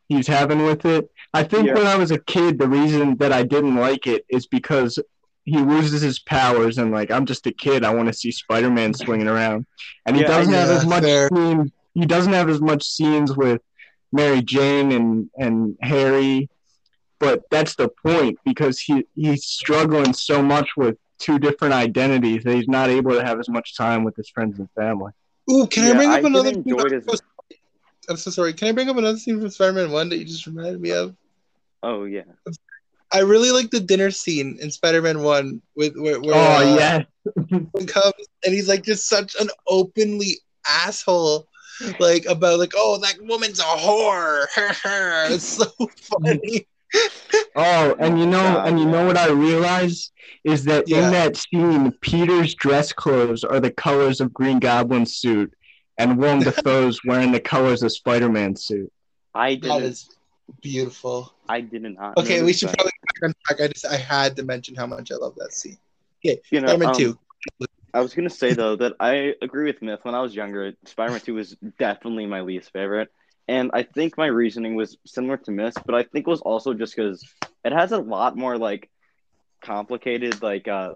he's having with it. I think Yeah. when I was a kid, the reason that I didn't like it is because he loses his powers and like I'm just a kid. I want to see Spider-Man swinging around, and he Yeah, doesn't have as much fair. scenes. He doesn't have as much scenes with Mary Jane and and Harry, but that's the point because he he's struggling so much with two different identities that he's not able to have as much time with his friends and family. Ooh, can I bring up I another? scene his- I'm so sorry. Can I bring up another scene from Spider-Man One that you just reminded me of? Oh yeah. I really like the dinner scene in Spider-Man One with where, where oh uh, yeah, comes and he's like just such an openly asshole, like about like oh that woman's a whore. it's so funny. Oh, and you know, God, and you know what I realize is that Yeah. in that scene, Peter's dress clothes are the colors of Green Goblin's suit, and Willem Dafoe's wearing the colors of Spider-Man's suit. I That didn't. is beautiful. I did not. Okay, we should that. probably back on track. I just I had to mention how much I love that scene. You know, Spider-Man um, Two. I was gonna say though that I agree with Myth. When I was younger, Spider-Man Two was definitely my least favorite, and I think my reasoning was similar to Miss, but I think it was also just because it has a lot more like complicated, like uh,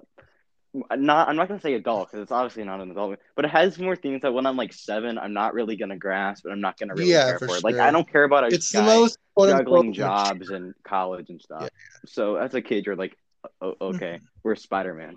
not I'm not gonna say adult because it's obviously not an adult, but it has more things that when I'm like seven, I'm not really gonna grasp, and I'm not gonna really Yeah, care for for. it. Like. I don't care about a It's the most juggling jobs and college and stuff. So as a kid, you're like, oh, okay, Mm-hmm. we're Spider Man.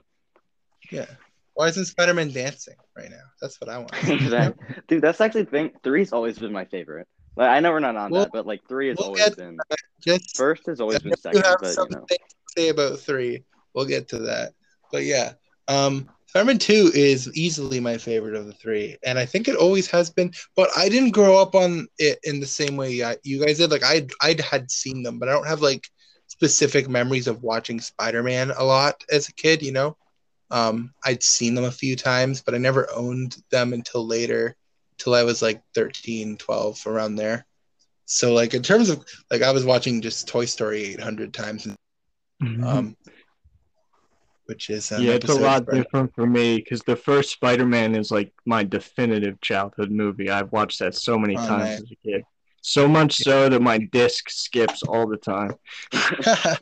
Yeah. Why isn't Spider-Man dancing right now? That's what I want. Exactly. Dude, that's actually the thing. Three's always been my favorite. Like I know we're not on We'll- that, but like three has we'll always been Just first has always been second, you have but you know. to say about three, we'll get to that. But yeah, um, Spider-Man Two is easily my favorite of the three, and I think it always has been. But I didn't grow up on it in the same way you guys did. Like I, I had seen them, but I don't have like specific memories of watching Spider-Man a lot as a kid. You know, um, I'd seen them a few times, but I never owned them until later, till I was like 13, 12, around there. So like in terms of like I was watching just Toy Story 800 times um, which is yeah, it's a lot different for me because the first Spider-Man is like my definitive childhood movie. I've watched that so many Oh, times nice. as a kid, so much so that my disc skips all the time.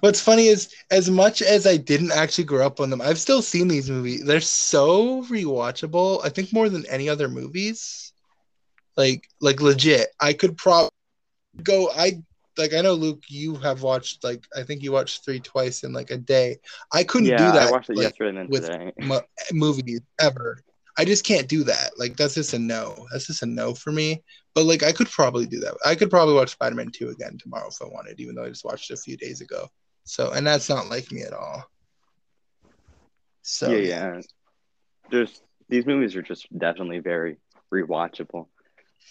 What's funny is, as much as I didn't actually grow up on them, I've still seen these movies. They're so rewatchable. I think more than any other movies. Like, like legit, I could probably go. I like. I know Luke. You have watched like. I think you watched three twice in like a day. I couldn't Yeah, do that. I watched it like, yesterday and then with- today. mo- movies ever. I just can't do that. Like that's just a no. That's just a no for me. But like I could probably do that. I could probably watch Spider-Man 2 again tomorrow if I wanted, even though I just watched it a few days ago. So and that's not like me at all. So yeah, yeah. Just these movies are just definitely very rewatchable.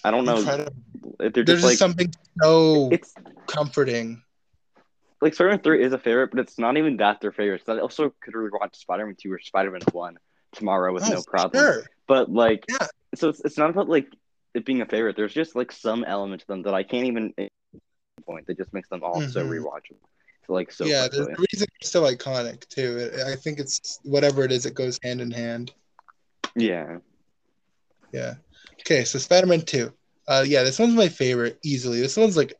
I don't know Incredible. if they're There's just like something so it's comforting. like Spider-Man Three is a favorite, but it's not even that their favorite. 'cause I also could rewatch Spider-Man Two or Spider-Man One tomorrow with Oh, no problem. Sure. But like, Yeah. so it's, it's not about like it being a favorite. There's just like some element to them that I can't even point that just makes them all so Mhm. rewatchable. It's like so yeah, a reason it's so iconic too. I think it's whatever it is, it goes hand in hand. yeah. Yeah. Okay, so Spider-Man 2. Uh yeah, this one's my favorite easily. This one's like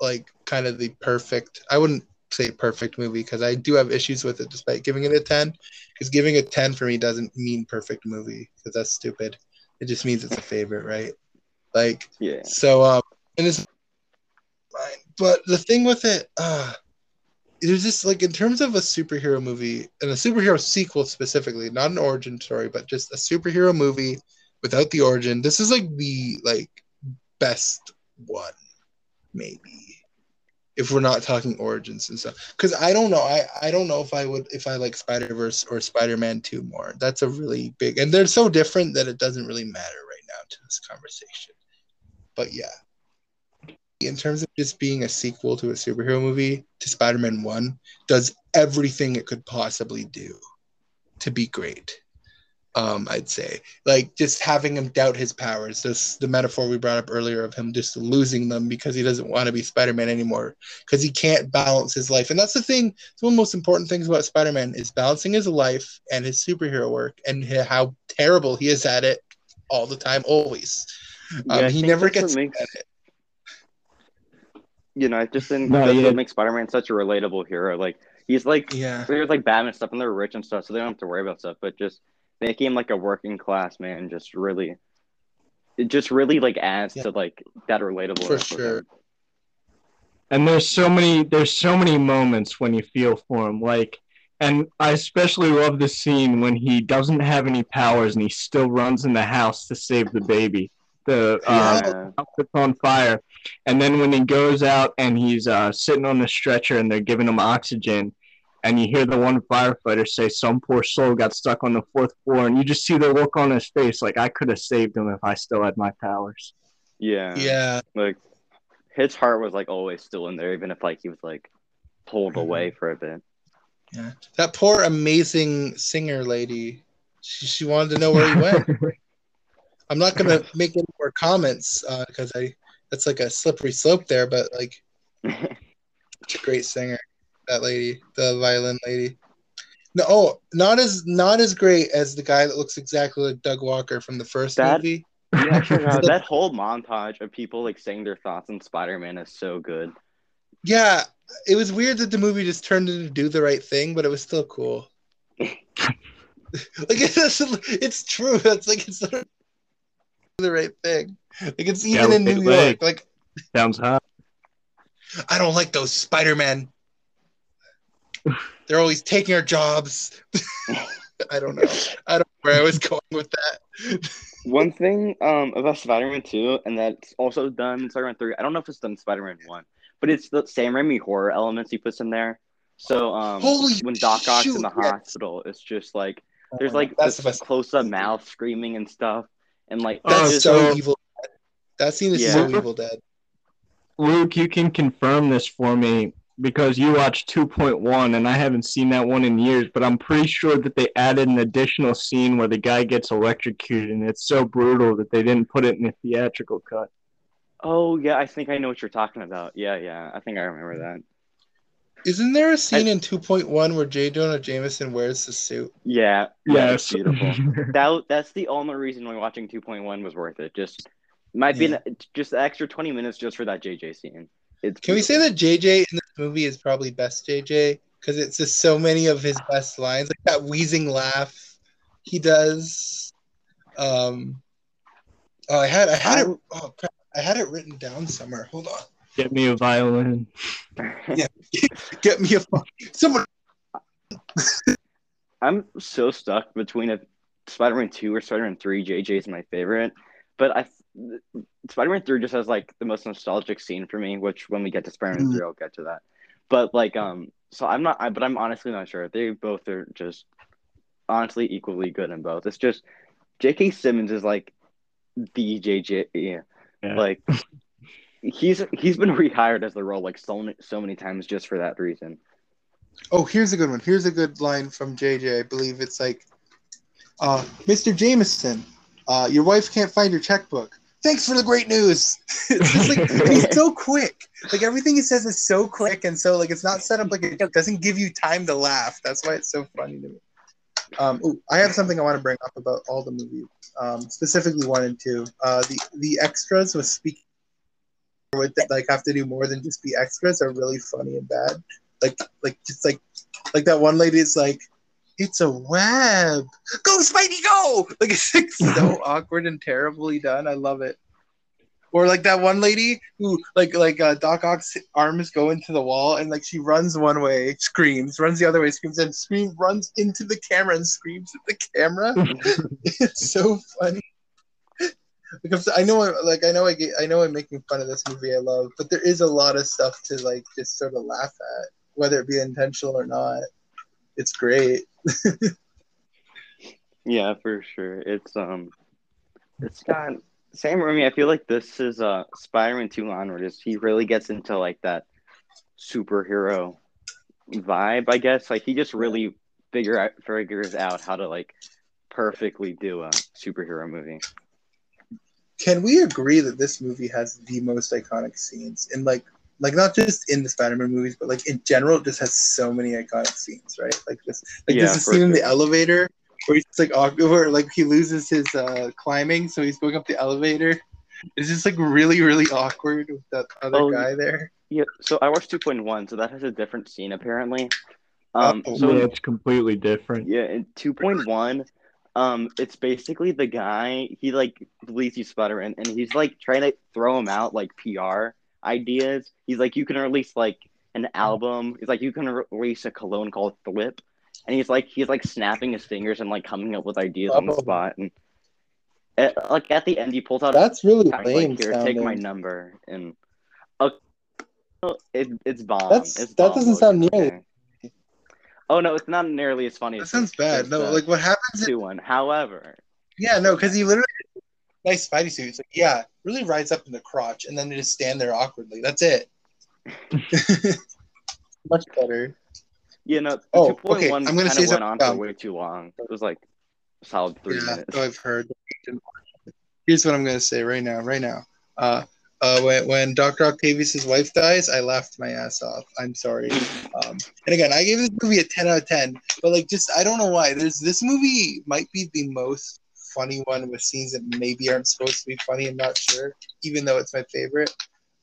like kind of the perfect. I wouldn't say perfect movie because I do have issues with it despite giving it a 10 because giving a 10 for me doesn't mean perfect movie because that's stupid. It just means it's a favorite, right? Like Yeah. so um and it's fine. But the thing with it, uh was just like in terms of a superhero movie and a superhero sequel specifically, not an origin story, but just a superhero movie without the origin. This is like the like best one, maybe. If we're not talking origins and stuff. Because I don't know. I, I don't know if I would if I like Spider-Verse or Spider-Man 2 more. That's a really big and they're so different that it doesn't really matter right now to this conversation. But yeah in terms of just being a sequel to a superhero movie to Spider-Man 1 does everything it could possibly do to be great. Um, I'd say like just having him doubt his powers. This the metaphor we brought up earlier of him just losing them because he doesn't want to be Spider-Man anymore because he can't balance his life. And that's the thing. It's one of the most important things about Spider-Man is balancing his life and his superhero work and how terrible he is at it all the time, always. Yeah, Um, I he never gets makes- at it. You know, I just think No, that's yeah. what makes Spider-Man such a relatable hero. Like he's like Yeah. there's like Batman stuff and they're rich and stuff, so they don't have to worry about stuff. But just making him like a working class man just really it just really like adds Yeah. to like that relatable For sure. And there's so many there's so many moments when you feel for him. Like and I especially love the scene when he doesn't have any powers and he still runs in the house to save the baby. The uh, Yeah. outfit's on fire. And then when he goes out and he's uh, sitting on the stretcher and they're giving him oxygen, and you hear the one firefighter say, Some poor soul got stuck on the fourth floor, and you just see the look on his face like, I could have saved him if I still had my powers. yeah. Yeah. Like his heart was like always still in there, even if like he was like pulled away for a bit. Yeah. That poor amazing singer lady. She, she wanted to know where he went. I'm not gonna make any more comments uh, because I that's like a slippery slope there, but like such a great singer, that lady, the violin lady. No, oh, not as not as great as the guy that looks exactly like Doug Walker from the first That- movie. yeah, sure, that whole montage of people like saying their thoughts on Spider-Man is so good. Yeah, it was weird that the movie just turned into do the right thing, but it was still cool. like it's, it's true. It's like it's the right thing. Like it's even Yeah, in New York. like- Like Sounds hot. I don't like those Spider-Man. They're always taking our jobs. I don't know. I don't know where I was going with that. One thing um about Spider-Man 2, and that's also done in Spider-Man 3. I don't know if it's done in Spider-Man 1, but it's the Sam Raimi horror elements he puts in there. So um Holy when Doc Ock's in shoot, the yes. hospital, it's just like there's like That's this the close-up mouth screaming and stuff, and like Oh, That's just- so so- evil. That scene is Yeah. so evil, Dad. Luke, you can confirm this for me because you watched 2.1 and I haven't seen that one in years, but I'm pretty sure that they added an additional scene where the guy gets electrocuted and it's so brutal that they didn't put it in the theatrical cut. oh yeah, I think I know what you're talking about. Yeah, yeah, I think I remember that. Isn't there a scene in 2.1 where J. Jonah Jameson wears the suit? Yeah, yeah, it's Yes. beautiful. that that's the only reason why watching 2.1 was worth it. Just might be Yeah. an, just the extra 20 minutes just for that JJ scene. It's Can we say that JJ in this movie is probably best JJ? Because it's just so many of his best lines, like that wheezing laugh he does. Um, oh, I had I had it. I'm- Oh, crap. I had it written down somewhere. Hold on. Get me a violin. Yeah. Get me a fu- someone. I'm so stuck between a Spider-Man Two or Spider-Man Three, JJ is my favorite. But I Spider-Man Three just has like the most nostalgic scene for me. Which when we get to Spider-Man Mhm. Three, I'll get to that. But like um, so I'm not. I, but I'm honestly not sure. They both are just honestly equally good in both. It's just J.K. Simmons is like the JJ. Yeah, Yeah. like he's he's been rehired as the role like so many, so many times just for that reason. Oh, here's a good one. Here's a good line from JJ. I believe it's like, uh, "Mr. Jameson, uh, your wife can't find your checkbook. Thanks for the great news." like he's so quick. Like everything he says is so quick and so like it's not set up like it doesn't give you time to laugh. That's why it's so funny to me. Um, ooh, I have something I want to bring up about all the movies, um, specifically one and two. Uh, the the extras with speaking with like have to do more than just be extras are really funny and bad. Like like just like like that one lady is like, it's a web. Go Spidey, go! Like it's like so awkward and terribly done. I love it. Or like that one lady who like like uh, Doc Ock's arms go into the wall and like she runs one way, screams, runs the other way, screams, and scream runs into the camera and screams at the camera. it's so funny. Because I know, like I know, I get, I know, I'm making fun of this movie I love, but there is a lot of stuff to like just sort of laugh at, whether it be intentional or not. It's great. Yeah, for sure. It's um, it's got Sam Raimi. I feel like this is uh Spider-Man Two onward. Is he really gets into like that superhero vibe? I guess like he just really figure out figures out how to like perfectly do a superhero movie. Can we agree that this movie has the most iconic scenes in like like not just in the Spider-Man movies, but like in general, it just has so many iconic scenes, right? Like this, like Yeah, there's a for scene in the elevator where he's like awkward, where like he loses his uh climbing, so he's going up the elevator. It's just like really, really awkward with that other Oh, guy there. Yeah. So I watched two point one, so that has a different scene apparently. Um. Oh. So yeah, it's completely different. Yeah, in two point one, um, it's basically the guy he like believes he's Spider-Man, and he's like trying to throw him out like PR ideas. He's like, you can release like an album. He's like, you can re- release a cologne called Flip, and he's like, he's like snapping his fingers and like coming up with ideas on the Oh. spot. And at, like at the end, he pulls out That's really a lame like, here, take my number, and uh, it, it's bomb. That's- it's that bomb, doesn't sound nearly- okay? Oh no, it's not nearly as funny. That as sounds bad. No, like what happens? in- two one. However, yeah, no, because he literally nice Spidey suit. It's like yeah, really rides up in the crotch, and then they just stand there awkwardly. That's it. Much better. you know, Oh, two point okay, I'm gonna say of went on something for way too long. It was like a solid three yeah, minutes. so I've heard. Here's what I'm gonna say right now. Right now. Uh, uh, when, when Dr. Octavius' wife dies, I laughed my ass off. I'm sorry. Um, and again, I gave this movie a 10 out of 10, but like, just I don't know why. There's this movie might be the most funny one with scenes that maybe aren't supposed to be funny. I'm not sure, even though it's my favorite.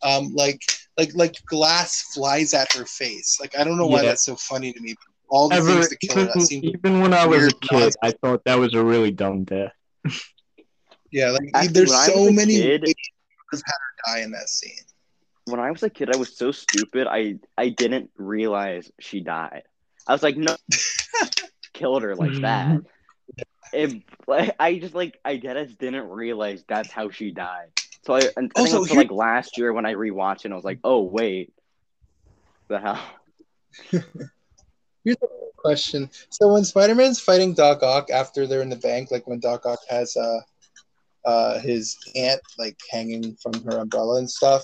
Um, like, like, like glass flies at her face. Like, I don't know why Yeah. that's so funny to me. All the Ever, things that kill her even, that seem even when I was a kid, nonsense. I thought that was a really dumb death. yeah, like Actually, there's when I was so a many kid- ways to have her die in that scene. When I was a kid, I was so stupid. I I didn't realize she died. I was like, no, killed her like that. It, like, I just like I just didn't realize that's how she died. So I, I think Also, until here- like last year when I rewatched it, I was like, oh wait, the hell. Here's a question. So when Spider-Man's fighting Doc Ock after they're in the bank, like when Doc Ock has uh uh his aunt like hanging from her umbrella and stuff.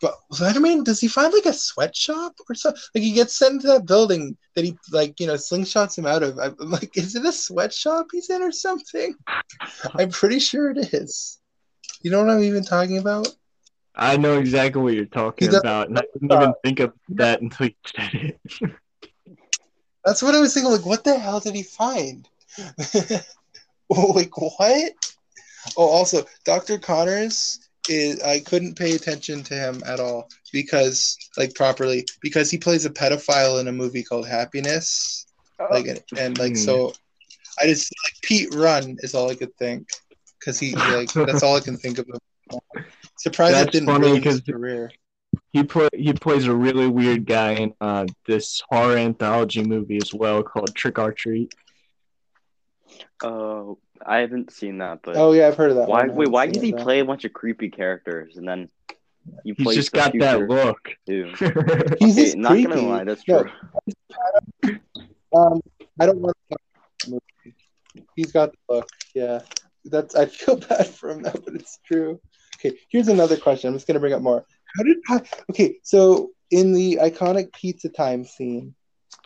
But Spider-Man, does he find like a sweatshop or something? Like he gets sent to that building that he like you know slingshots him out of. I'm like, is it a sweatshop he's in or something? I'm pretty sure it is. You know what I'm even talking about? I know exactly what you're talking about, and I didn't even think of that until you said it. That's what I was thinking. Like, what the hell did he find? oh, like what? Oh, also, Dr. Connors is. I couldn't pay attention to him at all because, like, properly because he plays a pedophile in a movie called Happiness. Like, and, and like so, I just like Pete Run is all I could think because he like that's all I can think of. Surprised it didn't funny ruin his 'cause- career. He play he plays a really weird guy in uh, this horror anthology movie as well called Trick or Treat. Oh, I haven't seen that, but Oh yeah, I've heard of that. why? Wait, why seen did he though. play a bunch of creepy characters and then you He's play just the got that look. too? He's Okay, just not creepy. gonna lie, that's No. true. Um, I don't want to. talk about the movie. He's got the look. Yeah, that's. I feel bad for him now, but it's true. Okay, here's another question. I'm just gonna bring up more. How did? How, okay, so in the iconic pizza time scene,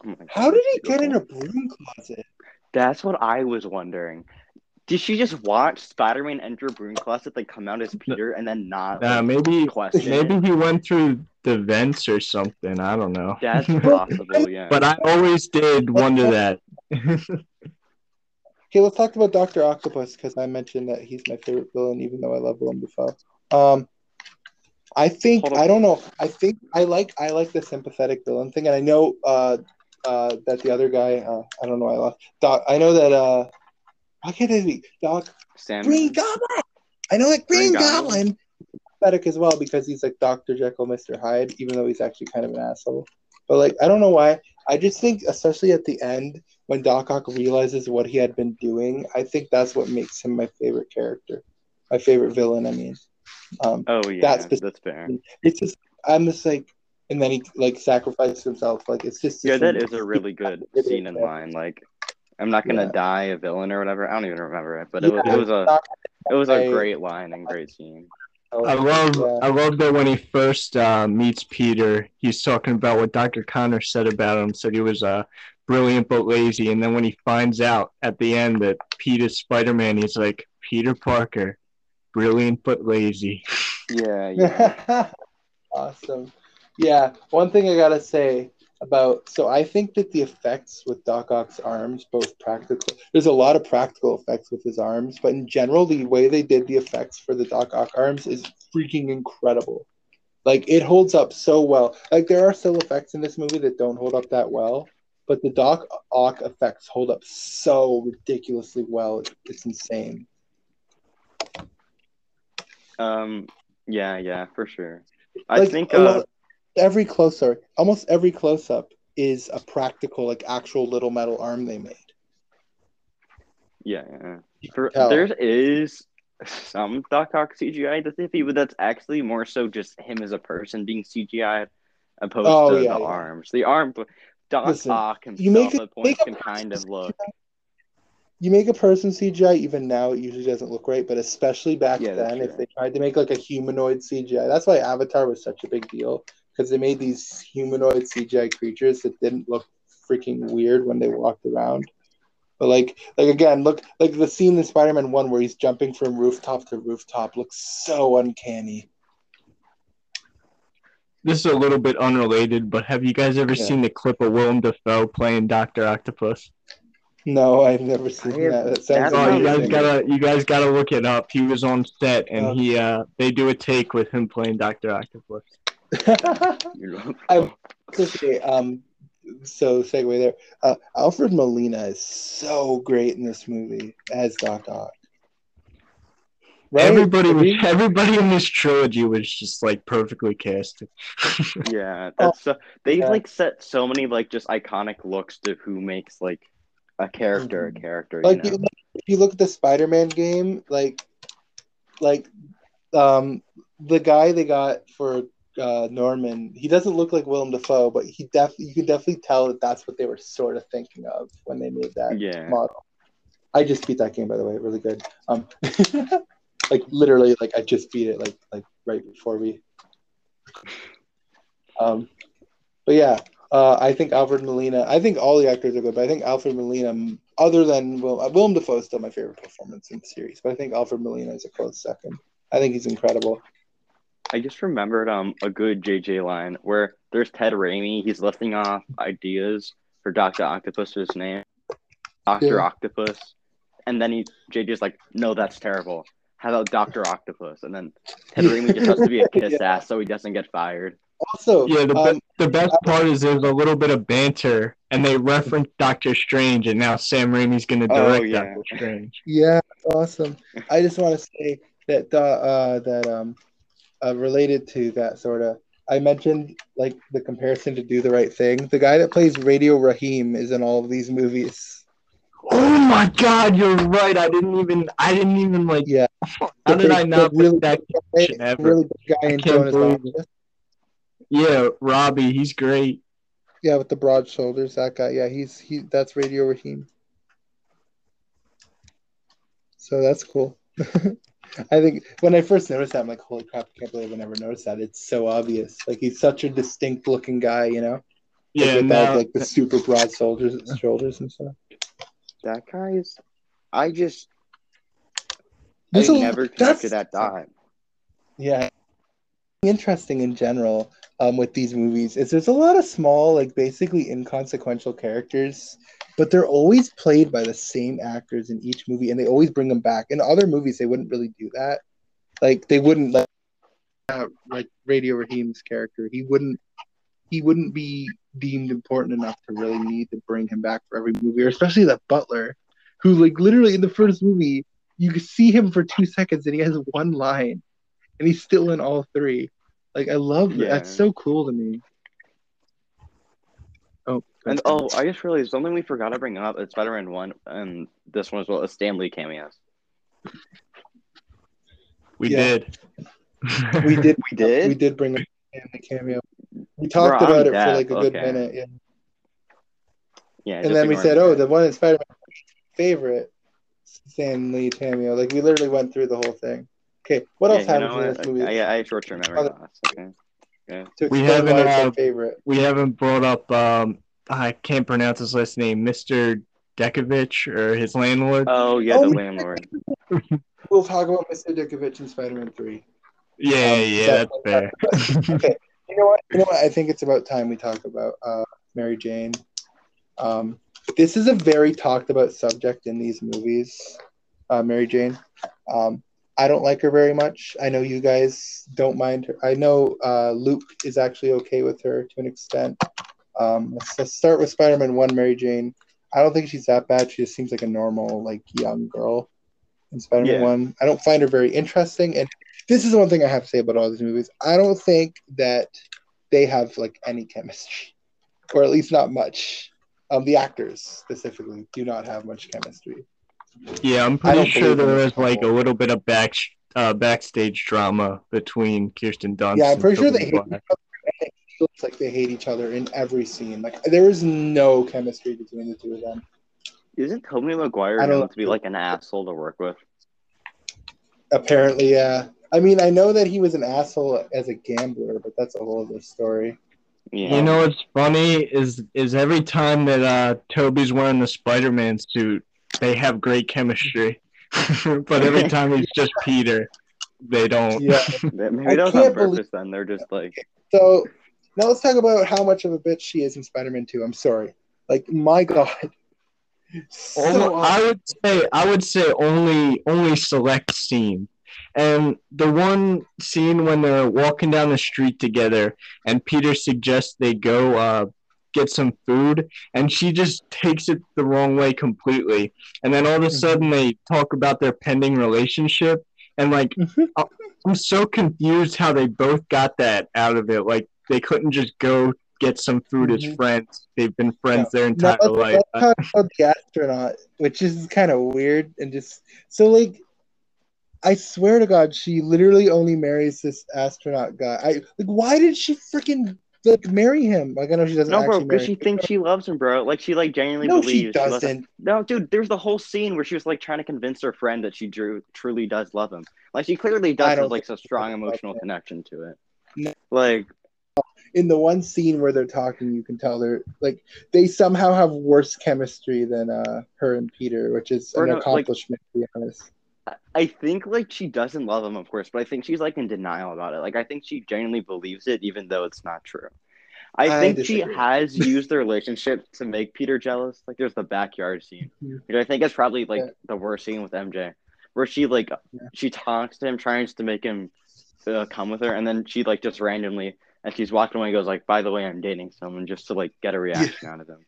Oh God, how did he get in a broom closet? That's what I was wondering. Did she just watch Spider-Man enter a broom closet, like come out as Peter, and then not Nah, like, maybe question maybe it? he went through the vents or something. I don't know. That's possible, yeah. but I always did wonder that. Okay, let's talk about Doctor Octopus because I mentioned that he's my favorite villain, even though I love Willem Dafoe. Um, I think I don't know. I think I like I like the sympathetic villain thing, and I know uh, uh, that the other guy. Uh, I don't know. why I lost. Doc. I know that. Why can't I be Doc Sam, Green Goblin? I know that Green, Green Goblin? Goblin. Sympathetic as well because he's like Doctor Jekyll, Mister Hyde, even though he's actually kind of an asshole. But like, I don't know why. I just think, especially at the end, when Doc Ock realizes what he had been doing, I think that's what makes him my favorite character, my favorite villain. I mean, um, Oh yeah, That's that's, fair. it's just I'm just like, and then he like sacrifices himself. Like it's just Yeah, that is a really good scene in line. Like, I'm not gonna Yeah. die a villain or whatever. I don't even remember it, but it was Yeah, it was a it was a I- great line and great scene. I love Yeah. I love that when he first uh, meets Peter, he's talking about what Dr. Connor said about him. Said he was uh, brilliant but lazy, and then when he finds out at the end that Peter's Spider Man, he's like Peter Parker, brilliant but lazy. Yeah, yeah. awesome. Yeah, one thing I gotta say about so I think that the effects with Doc Ock's arms, both practical, there's a lot of practical effects with his arms, but in general, the way they did the effects for the Doc Ock arms is freaking incredible. Like it holds up so well. Like there are still effects in this movie that don't hold up that well, but the Doc Ock effects hold up so ridiculously well. It's insane. Um, yeah, yeah, for sure. I Like, think uh, every close sorry, almost every close up is a practical, like actual little metal arm they made. yeah. For, there is some Doc Ock CGI that's iffy, but that's actually more so just him as a person being CGI opposed Oh, to yeah, the yeah. arms. The arm, Doc Listen, Ock you make himself it- at points make can kind of look. You make a person CGI, even now it usually doesn't look right, but especially back Yeah, then, if they tried to make like a humanoid CGI, that's why Avatar was such a big deal because they made these humanoid CGI creatures that didn't look freaking weird when they walked around. But like, like again, look like the scene in Spider-Man One where he's jumping from rooftop to rooftop looks so uncanny. This is a little bit unrelated, but have you guys ever Yeah. seen the clip of Willem Dafoe playing Doctor Octopus? No, I've never seen have- that. That sounds that Oh, you guys gotta you guys gotta look it up. He was on set and Okay. he uh they do a take with him playing Doctor Octopus. You know? I- Okay, um, so segue there. Uh, Alfred Molina is so great in this movie as Doc Ock. Right? Everybody was everybody in this trilogy was just like perfectly casted. Yeah, that's so they've Yeah. like set so many like just iconic looks to who makes like a character a character. like you you, know? if you look at the Spider-Man game, like, like, um, the guy they got for uh, Norman, he doesn't look like Willem Dafoe, but he def you can definitely tell that that's what they were sort of thinking of when they made that Yeah. model. I just beat that game by the way, really good. Um, like literally, like I just beat it, like like right before we. Um, but yeah, uh, I think Alfred Molina. I think all the actors are good, but I think Alfred Molina, other than Will, uh, Willem Dafoe, is still my favorite performance in the series. But I think Alfred Molina is a close second. I think he's incredible. I just remembered um a good JJ line where there's Ted Raimi, he's listing off ideas for Doctor Octopus's name, Doctor Yeah. Octopus, and then he JJ's like, no, that's terrible. How about Doctor Octopus? And then Ted Raimi just has to be a kiss Yeah. ass so he doesn't get fired. Also, Yeah, the um, be- the best part is there's a little bit of banter and they reference Doctor Strange and now Sam Raimi's gonna Oh, direct yeah. Doctor Strange. Yeah, awesome. I just want to say that uh, uh, that um, uh, related to that sort of. I mentioned like the comparison to Do the Right Thing. The guy that plays Radio Raheem is in all of these movies. Oh my God, you're right. I didn't even. I didn't even like. Yeah. How did I The not really that Hey, connection ever? really big guy in I Jonas Brothers. Yeah, Robbie, he's great. Yeah, with the broad shoulders, that guy. Yeah, he's he. That's Radio Raheem. So that's cool. I think when I first noticed that, I'm like, holy crap! I can't believe I never noticed that. It's so obvious. Like he's such a distinct looking guy, you know. Like, Yeah, with now, like the super broad shoulders, shoulders and stuff. That guy is. I just. There's I a- never that's- connected that dot. Yeah. Interesting in general um, with these movies is there's a lot of small, like basically inconsequential characters, but they're always played by the same actors in each movie, and they always bring them back. In other movies, they wouldn't really do that. Like they wouldn't like uh, like Radio Raheem's character. He wouldn't he wouldn't be deemed important enough to really need to bring him back for every movie, or especially that Butler, who like literally in the first movie you see him for two seconds and he has one line and he's still in all three. Like I love that. Yeah. That's so cool to me. Oh, And oh, I just realized something we forgot to bring up. It's Spider-Man one and this one as well. Is Stan Lee cameos. we yeah. did. we did. We did? We did bring up the cameo. We talked Bro, I'm about it for like a good Okay. minute, yeah. Yeah. and then we said, "Oh, the one in Spider-Man favorite Stan Lee cameo." Like we literally went through the whole thing. Okay, what else yeah, you happened in this movie? I, I have short-term memory Okay. to We haven't, why it's our uh, favorite. we haven't brought up. Um, I can't pronounce his last name, Mister Ditkovich, or his landlord. Oh yeah, Oh, the we- landlord. We'll talk about Mr. Ditkovich in Spider-Man Three. yeah, um, yeah, that- that's fair. okay. You know what? You know what? I think it's about time we talk about uh, Mary Jane. Um, this is a very talked about subject in these movies. Uh, Mary Jane. Um, I don't like her very much. I know you guys don't mind her. I know uh, Luke is actually okay with her to an extent. Um, let's, let's start with Spider-Man One. Mary Jane. I don't think she's that bad. She just seems like a normal, like young girl in Spider-Man Yeah. One. I don't find her very interesting, and this is the one thing I have to say about all these movies. I don't think that they have like any chemistry, or at least not much. Um, the actors specifically do not have much chemistry. Yeah, I'm pretty sure believe there was like a little bit of back uh, backstage drama between Kirsten Dunst. Yeah, I'm and pretty sure Tobey they hate each other. And feels like they hate each other in every scene. Like there is no chemistry between the two of them. Isn't Tobey Maguire I known to be like an asshole to work with? Apparently, yeah. I mean, I know that he was an asshole as a gambler, but that's a whole other story. Yeah. You know what's funny is is every time that uh Tobey's wearing the Spider-Man suit, they have great chemistry. but every time he's just Peter, they don't. Yeah. maybe I that was on purpose. believe- Then they're just like, So now let's talk about how much of a bitch she is in Spider-Man 2. I'm sorry. Like my god. So Only- I would say I would say only only select scene. And the one scene when they're walking down the street together and Peter suggests they go uh, get some food and she just takes it the wrong way completely. And then all of a sudden they talk about their pending relationship and like Mhm. I'm so confused how they both got that out of it. Like they couldn't just go get some food as Mhm. friends. They've been friends their Now, entire let's, life. let's about the astronaut, which is kind of weird and just so like. I swear to God, she literally only marries this astronaut guy. I like. Why did she freaking like marry him? Like I know she doesn't. no, bro, because she him. thinks she loves him, bro. Like she like genuinely No, believes. she loves him. doesn't. No, dude, there's the whole scene where she was like trying to convince her friend that she drew truly does love him. Like she clearly does have like a strong she does love emotional connection to it. No. Like in the one scene where they're talking, you can tell they're like they somehow have worse chemistry than uh her and Peter, which is Or an no, like- accomplishment to be honest. I- think like she doesn't love him, of course, but I think she's like in denial about it. Like I think she genuinely believes it, even though it's not true. I, I think she has used the relationship to make Peter jealous. Like there's the backyard scene, which I think is probably like Yeah. the worst scene with MJ, where she like Yeah. she talks to him, tries to make him uh, come with her, and then she like just randomly, and she's walking away, and goes like, "By the way, I'm dating someone," just to like get a reaction out of him.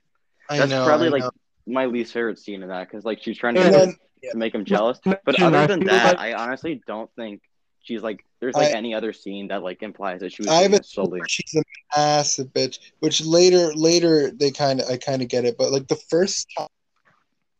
That's probably like my least favorite scene of that because like she's trying to, then him to make him jealous. But other than that, I honestly don't think she's like there's like I- any other scene that like implies that she was I have a solely. she's a massive bitch. Which later, later they kind of, I kind of get it, but like the first time,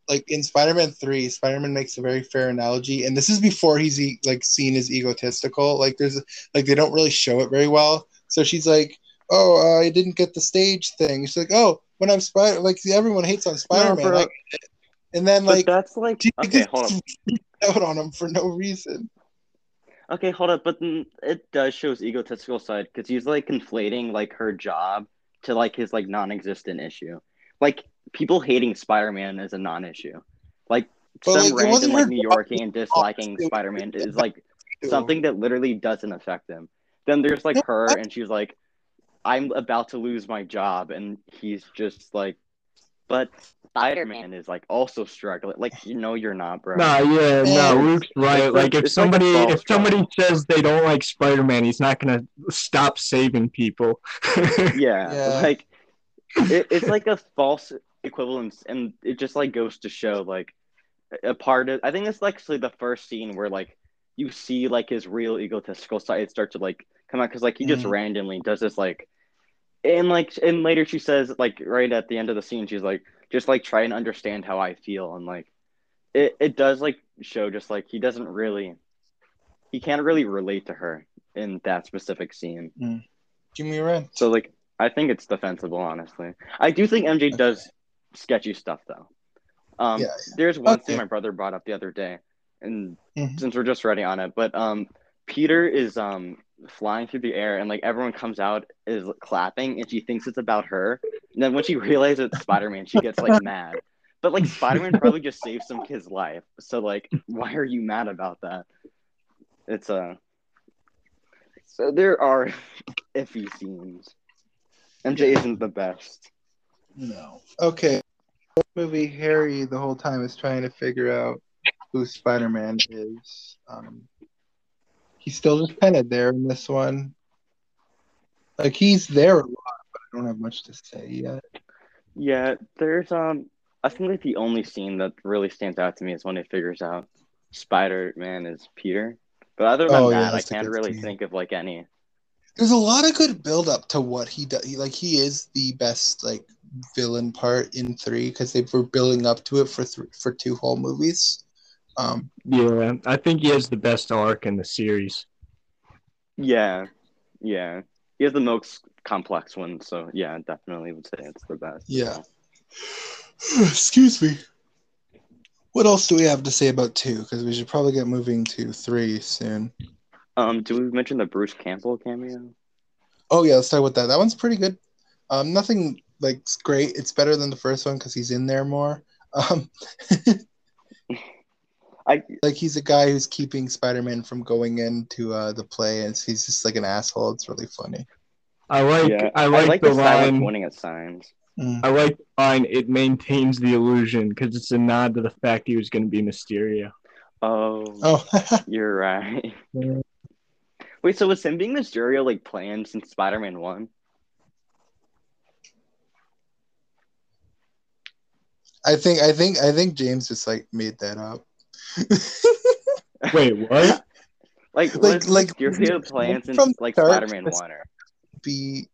like in Spider-Man Three, Spider-Man makes a very fair analogy, and this is before he's e- like seen as egotistical. Like there's like they don't really show it very well. So she's like, "Oh, uh, I didn't get the stage thing." She's like, "Oh, when I'm Spider, like everyone hates on Spider-Man," bro. I get it." and then like that's like okay, hold freaked out on him for no reason. Okay, hold up. But then it does show his egotistical side because he's like conflating like her job to like his like non-existent issue. Like people hating Spider-Man is a non-issue. Like But, some like, random like New. Yorkie disliking Spider-Man is like something that literally doesn't affect him. Then there's like her, and she's like, "I'm about to lose my job," and he's just like, "But Spider Man is like also struggling." Like, you know, you're not, bro. Nah, yeah, no, And- Luke's right. It's Like, like- if it's like somebody false if somebody struggle. says they don't like Spider Man, he's not gonna stop saving people. Yeah, Yeah. like it, it's like a false equivalence, and it just like goes to show like a part of. I think it's like actually the first scene where like you see like his real egotistical side start to like come out because like he just Mhm. randomly does this like, and like and later she says like right at the end of the scene she's like just like try and understand how I feel and like it it does like show just like he doesn't really he can't really relate to her in that specific scene. Give me a rent. So like I think it's defensible, honestly. I do think MJ does sketchy stuff though. Um Yeah, there's one Okay. thing my brother brought up the other day, and Mhm. since we're just ready on it, but um Peter is um flying through the air and like everyone comes out is clapping and she thinks it's about her. And then when she realizes it's Spider-Man, she gets like mad. But like Spider-Man probably just saved some kid's life. So like why are you mad about that? It's uh so there are iffy scenes. MJ isn't the best. No. Okay. Movie Harry the whole time is trying to figure out who Spider-Man is. Um, he's still just kind of there in this one. Like he's there a lot, but I don't have much to say yet. Yeah, there's um I think like the only scene that really stands out to me is when he figures out Spider Man is Peter. But other than Oh, yeah, that, I can't really scene. think of like any. There's a lot of good build up to what he does. Like he is the best like villain part in three because they were building up to it for th- for two whole movies. Um, yeah, I think he has the best arc in the series. Yeah, yeah. He has the most complex one, so yeah, definitely would say it's the best. Yeah. Excuse me. What else do we have to say about two? Because we should probably get moving to three soon. Um, do we mention the Bruce Campbell cameo? Oh yeah, let's talk about that. That one's pretty good. Um, nothing like great. It's better than the first one because he's in there more. Um, I like he's a guy who's keeping Spider-Man from going into uh, the play, and he's just like an asshole. It's really funny. I like yeah, I like, the, silent line. pointing at signs. Mm. I like the line. It maintains the illusion because it's a nod to the fact he was going to be Mysterio. Oh, Oh, you're right. Yeah. Wait, so was him being Mysterio like planned since Spider-Man One? I think I think I think James just like made that up. Wait, what? Like, Like- was like, Mysterio planned since from like Spider-Man it's- One? Or... Be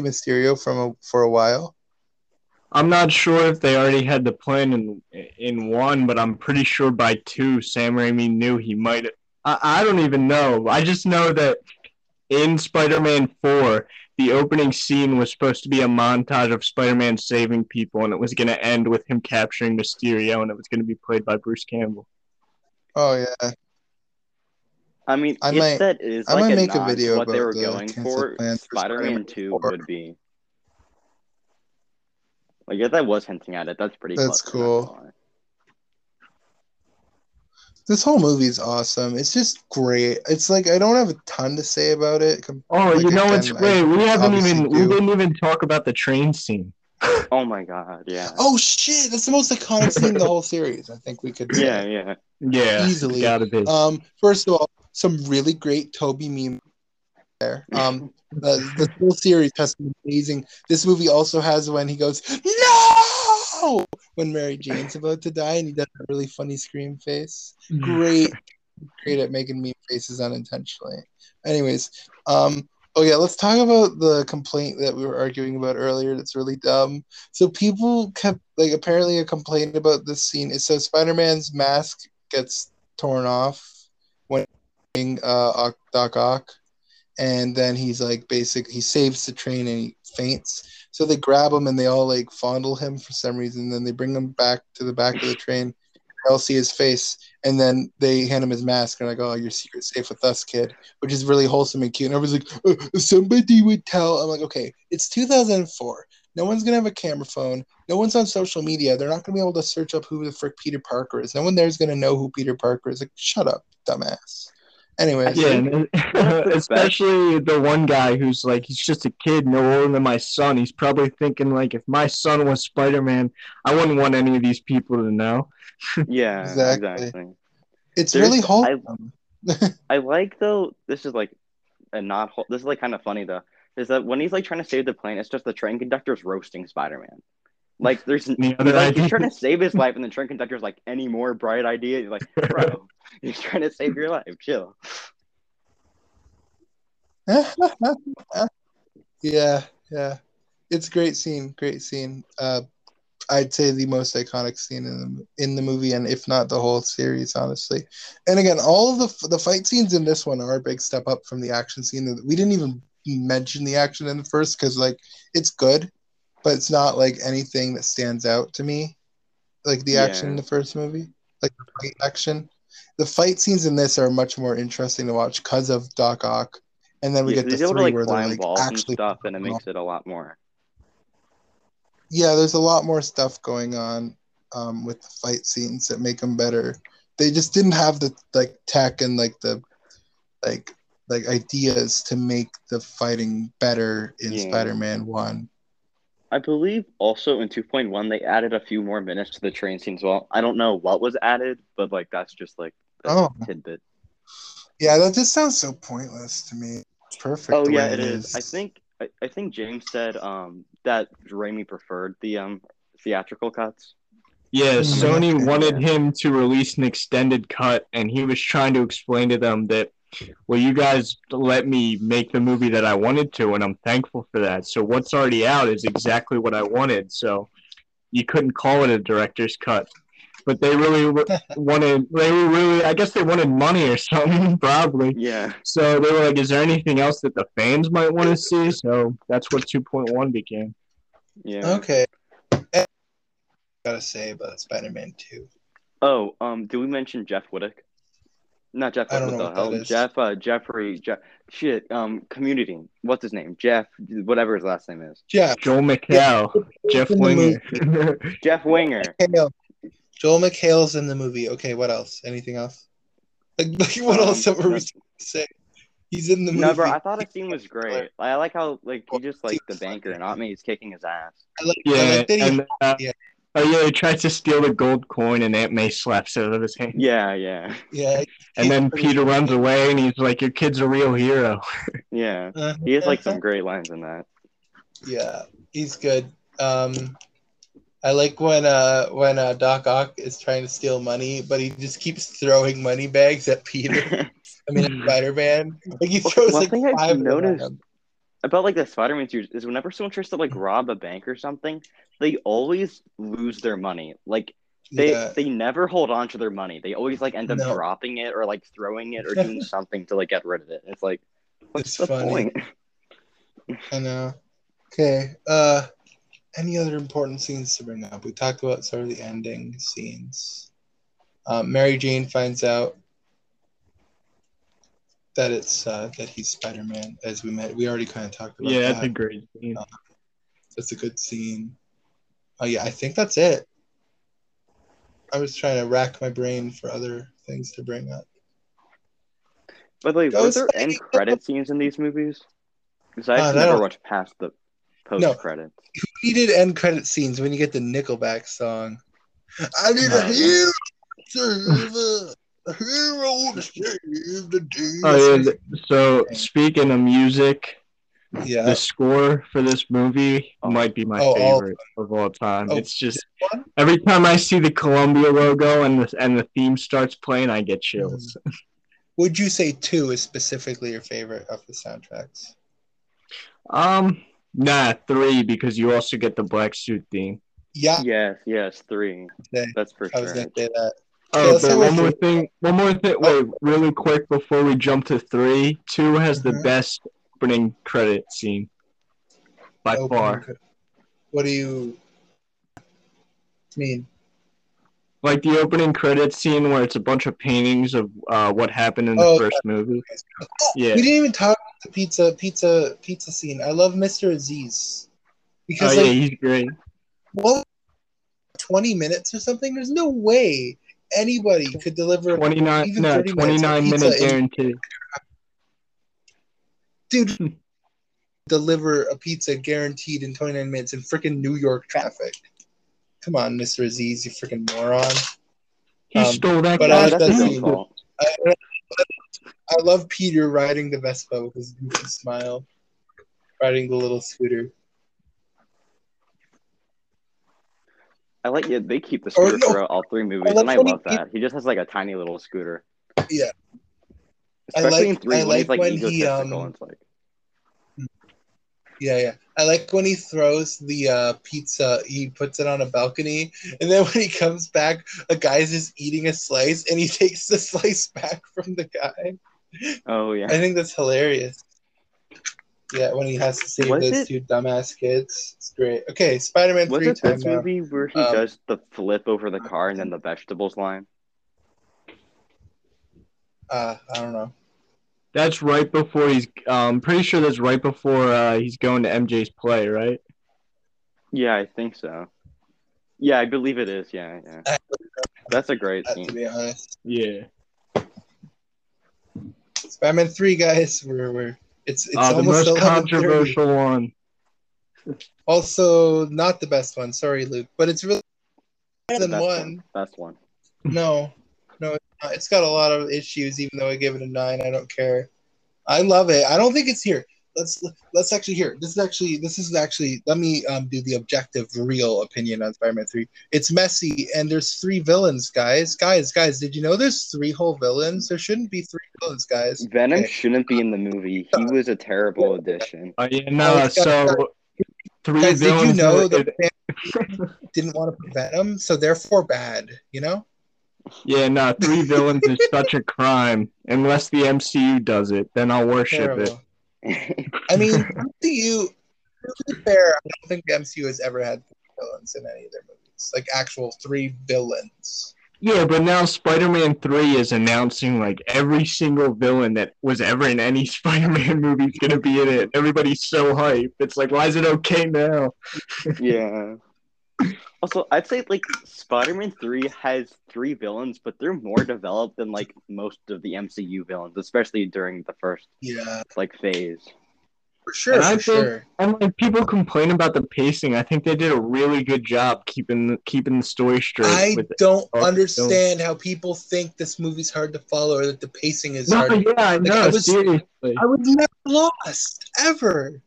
Mysterio from a, for a while. I'm not sure if they already had the plan in in one, but I'm pretty sure by two, Sam Raimi knew he might. I, I don't even know. I just know that in Spider-Man Four, the opening scene was supposed to be a montage of Spider-Man saving people, and it was going to end with him capturing Mysterio, and it was going to be played by Bruce Campbell. Oh yeah, I mean, I might- that is I like might a make a nod to video what they were the going for, plans for Spider-Man Spider-Man Two 4. would be. Like if that was hinting at it, that's pretty. That's clever, not gonna cool. Lie. this whole movie's awesome. It's just great. It's like I don't have a ton to say about it. com- Oh, Like, you know what's again, I great? We haven't obviously even we didn't even talk about the train scene. Oh my god, yeah. Oh shit! That's the most iconic scene in the whole series. I think we could. yeah, yeah. Yeah, Easily. gotta be. Um, first of all, some really great Tobey meme there. Um, the, the whole series has some amazing. This movie also has when he goes no when Mary Jane's about to die and he does a really funny scream face. Great, great at making meme faces unintentionally. Anyways, um, Oh yeah, let's talk about the complaint that we were arguing about earlier. That's really dumb. So people kept like apparently a complaint about this scene. It says Spider-Man's mask gets torn off when uh Doc Ock, and then he's like basic. He saves the train and he faints. So they grab him and they all like fondle him for some reason. Then they bring him back to the back of the train. They all see his face, and then they hand him his mask and like, "Oh, your secret's safe with us, kid," which is really wholesome and cute. And everyone's like, uh, "Somebody would tell." I'm like, "Okay, it's 2004. No one's gonna have a camera phone. No one's on social media. They're not gonna be able to search up who the frick Peter Parker is. No one there's gonna know who Peter Parker is. Like, shut up, dumbass." Anyway, Yeah, and especially the one guy who's like, he's just a kid, no older than my son. He's probably thinking like, if my son was Spider Man, I wouldn't want any of these people to know. Yeah, Exactly. exactly. it's There's- really I- wholesome. I like though. This is like a not. whole- This is like kind of funny though. Is that when he's like trying to save the plane, it's just the train conductor's roasting Spider-Man. Like there's Any other like, he's trying to save his life, and the train conductor's like, any more bright idea? You're like, bro, he's trying to save your life. Chill. yeah, yeah. It's a great scene, great scene. Uh, I'd say the most iconic scene in the in the movie, and if not the whole series, honestly. And again, all of the the fight scenes in this one are a big step up from the action scene. We didn't even mention the action in the first because like it's good, but it's not like anything that stands out to me, like the action Yeah. in the first movie, like the fight action. The fight scenes in this are much more interesting to watch because of Doc Ock, and then we Yeah, get the able to three like where they're like walls and actually stuff, and it makes it a lot more. yeah, there's a lot more stuff going on um, with the fight scenes that make them better. They just didn't have the like tech and like the like like ideas to make the fighting better in Yeah. Spider-Man One. I believe also in 2.1 they added a few more minutes to the train scene as well. I don't know what was added, but like that's just like a Oh. tidbit. Yeah, that just sounds so pointless to me. It's perfect. Oh yeah, way it is. I think I, I think James said um that Raimi preferred the um theatrical cuts. Yeah, Mhm. Sony wanted him to release an extended cut, and he was trying to explain to them that, well, you guys let me make the movie that I wanted to, and I'm thankful for that. So what's already out is exactly what I wanted. So you couldn't call it a director's cut. But they really wanted, they were really, I guess they wanted money or something, probably. Yeah. So they were like, is there anything else that the fans might want to see? So that's what 2.1 became. Yeah. Okay. Gotta say about Spider-Man Two. Oh, um, did we mention Jeff Whittick? Not Jeff. I don't what know the what hell? that is. Jeff. Uh, Jeffrey. Jeff. Shit. Um, Community. What's his name? Jeff. Whatever his last name is. Jeff. Joel McHale, Jeff in Winger. Jeff Winger. McHale. Joel McHale's in the movie. Okay, what else? Anything else? Like, like what Um, else are we no. say? He's in the movie. No, bro. I thought his scene was great. I like how like he just like the banker, and me. He's kicking his ass. I like, I like that he and uh, yeah. Oh yeah, he tries to steal the gold coin, and Aunt May slaps it out of his hand. Yeah, yeah, Yeah. And then Peter runs away, and he's like, "Your kid's a real hero." yeah. Uh, He has like some great lines in that. Yeah, he's good. Um, I like when uh when uh, Doc Ock is trying to steal money, but he just keeps throwing money bags at Peter. I mean, Spider-Man. Like he throws one like thing I've five. of them noticed- him. About like the Spider-Man series is whenever someone tries to like rob a bank or something, they always lose their money. Like they Yeah. they never hold on to their money. They always like end up No. dropping it or like throwing it or doing something to like get rid of it. It's like what's It's the funny. point? I know. Okay. Uh, any other important scenes to bring up? We talked about sort of the ending scenes. Um, Mary Jane finds out that it's uh, that he's Spider Man, as we met. We already kind of talked about Yeah, that. that's a great scene. That's a good scene. Oh yeah, I think that's it. I was trying to rack my brain for other things to bring up. By the way, were there Lady. end credit scenes in these movies? Because I Uh, actually I never don't- watched past the post credits. No. We needed end credit scenes when you get the Nickelback song. I need Oh, a yeah. hero, to save a hero to save the day. Oh yeah. So speaking of music, yeah. the score for this movie might be my Oh, all- favorite of all time. Oh, it's just every time I see the Columbia logo and the and the theme starts playing, I get chills. Would you say two is specifically your favorite of the soundtracks? Um, nah, three because you also get the black suit theme. Yeah, Yes, yes, three. Okay. That's for I was sure. gonna say that. Oh, but one more thing. One more thing. Wait, really quick before we jump to three. Two has the Mhm. best opening credit scene by Open far. What do you mean? Like the opening credit scene where it's a bunch of paintings of uh, what happened in the Oh, first movie. Yeah. We didn't even talk about the pizza, pizza, pizza scene. I love Mr. Aziz because Oh yeah, like, he's great. what, twenty minutes or something? There's no way anybody could deliver. Twenty nine. even No, 30 minutes of twenty nine pizza minute in- guarantee. dude deliver a pizza guaranteed in 29 minutes in freaking New York traffic. Come on, Mr. Aziz, you freaking moron. He Um, stole that but I- that's that's his the- own pizza. fault. I, I love Peter riding the Vespa with his goofy smile, riding the little scooter. I like yeah, they keep the scooter no. throughout all three movies, like and I when love that. He just has like a tiny little scooter. Yeah. I Especially in like- three I when like he's like when he, um, and it's like Yeah, yeah. I like when he throws the uh, pizza, he puts it on a balcony, and then when he comes back, a guy's just eating a slice, and he takes the slice back from the guy. Oh yeah. I think that's hilarious. Yeah, when he has to save Was those it- two dumbass kids. It's great. Okay, Spider Man Was 3 it time this now. movie where he Um, does the flip over the car and then the vegetables line? Uh, I don't know. That's right before he's. Um, pretty sure that's right before uh, he's going to MJ's play, right? Yeah, I think so. Yeah, I believe it is. Yeah, yeah. That's a great That, to scene. be honest. Yeah. Spider Man 3, guys, we're, we're it's, it's Uh, the almost most controversial one. Also, not the best one. Sorry, Luke, but it's really better than Best one. Best one. No, no. It's got a lot of issues. Even though I give it a nine, I don't care. I love it. I don't think it's here. Let's let's actually hear. This is actually this is actually. Let me um, do the objective, real opinion on Spider-Man Three. It's messy, and there's three villains, guys. Guys, guys, did you know there's three whole villains? There shouldn't be three villains, guys. Venom Okay. shouldn't be in the movie. He was a terrible addition. Oh yeah, no. it's So three Guys, did you villains. know were- the didn't want to put Venom, so therefore bad. You know. Yeah, no. Three villains is such a crime. Unless the MCU does it, then I'll worship it. Terrible. I mean, MCU. To be fair, I don't think the MCU has ever had villains in any of their movies, like actual three villains. Yeah, but now Spider-Man Three is announcing like every single villain that was ever in any Spider-Man movie is gonna be in it. Everybody's so hyped. It's like, why is it okay now? yeah. Also, I'd say like Spider-Man Three has three villains, but they're more developed than like most of the MCU villains, especially during the first Yeah, like phase. for sure, And I for think- sure. And like people complain about the pacing. I think they did a really good job keeping the, keeping the story straight. I with don't understand how people think this movie's hard to follow or that the pacing is No, hard. yeah, I know. I was- seriously. I was never lost ever.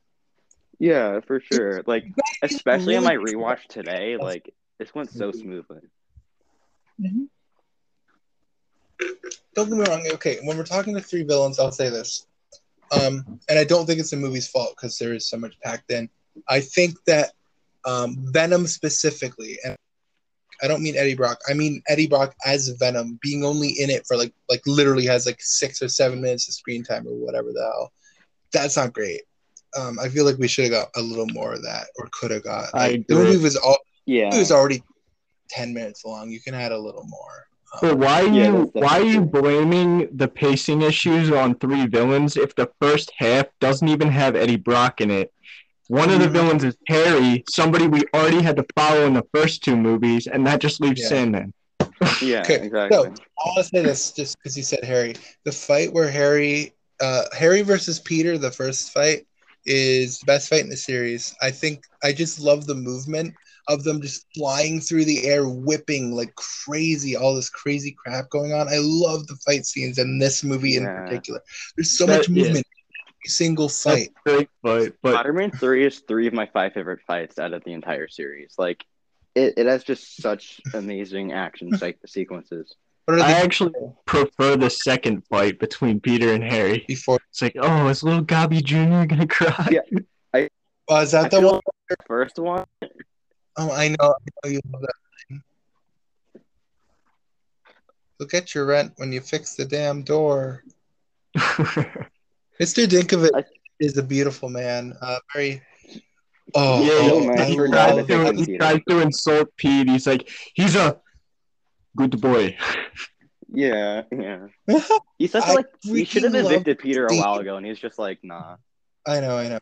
Yeah, for sure. Like especially on my rewatch today, like this went so smoothly. Don't get me wrong. Okay, when we're talking to three villains, I'll say this. Um, and I don't think it's the movie's fault because there is so much packed in. I think that um, Venom specifically, and I don't mean Eddie Brock. I mean Eddie Brock as Venom, being only in it for like like literally has like six or seven minutes of screen time or whatever the hell. That's not great. Um, I feel like we should have got a little more of that, or could have got. I Like, the movie was all Yeah. it was already ten minutes long. You can add a little more. Um, But why are Yeah, you that's why are you blaming the pacing issues on three villains if the first half doesn't even have Eddie Brock in it? One of the Mhm. villains is Harry, somebody we already had to follow in the first two movies, and that just leaves Yeah. Sandman. Yeah, Okay, exactly. so- I want to say this just because you said Harry. The fight where Harry, uh, Harry versus Peter, the first fight, is the best fight in the series. I think I just love the movement of them just flying through the air, whipping like crazy, all this crazy crap going on. I love the fight scenes in this movie in particular. There's so That- much movement in every single fight. Great fight, but Spider-Man Three is three of my five favorite fights out of the entire series. Like, it, it has just such amazing action se- sequences. What I actually prefer the second fight between Peter and Harry. before? It's like, oh, is little Gobby Jr. gonna cry? Yeah. Oh, is I that the feel one? the first one. Oh, I know. I know you love that thing. You'll get your rent when you fix the damn door. Mr. Ditkovich I- is a beautiful man. Uh, very. Oh, yeah, oh, so nice I he, for tries to, he tries to insult Pete. He's like, he's a good boy. Yeah, yeah. He's such a, I like he should have evicted Peter a while ago, and he's just like, nah. I know, I know.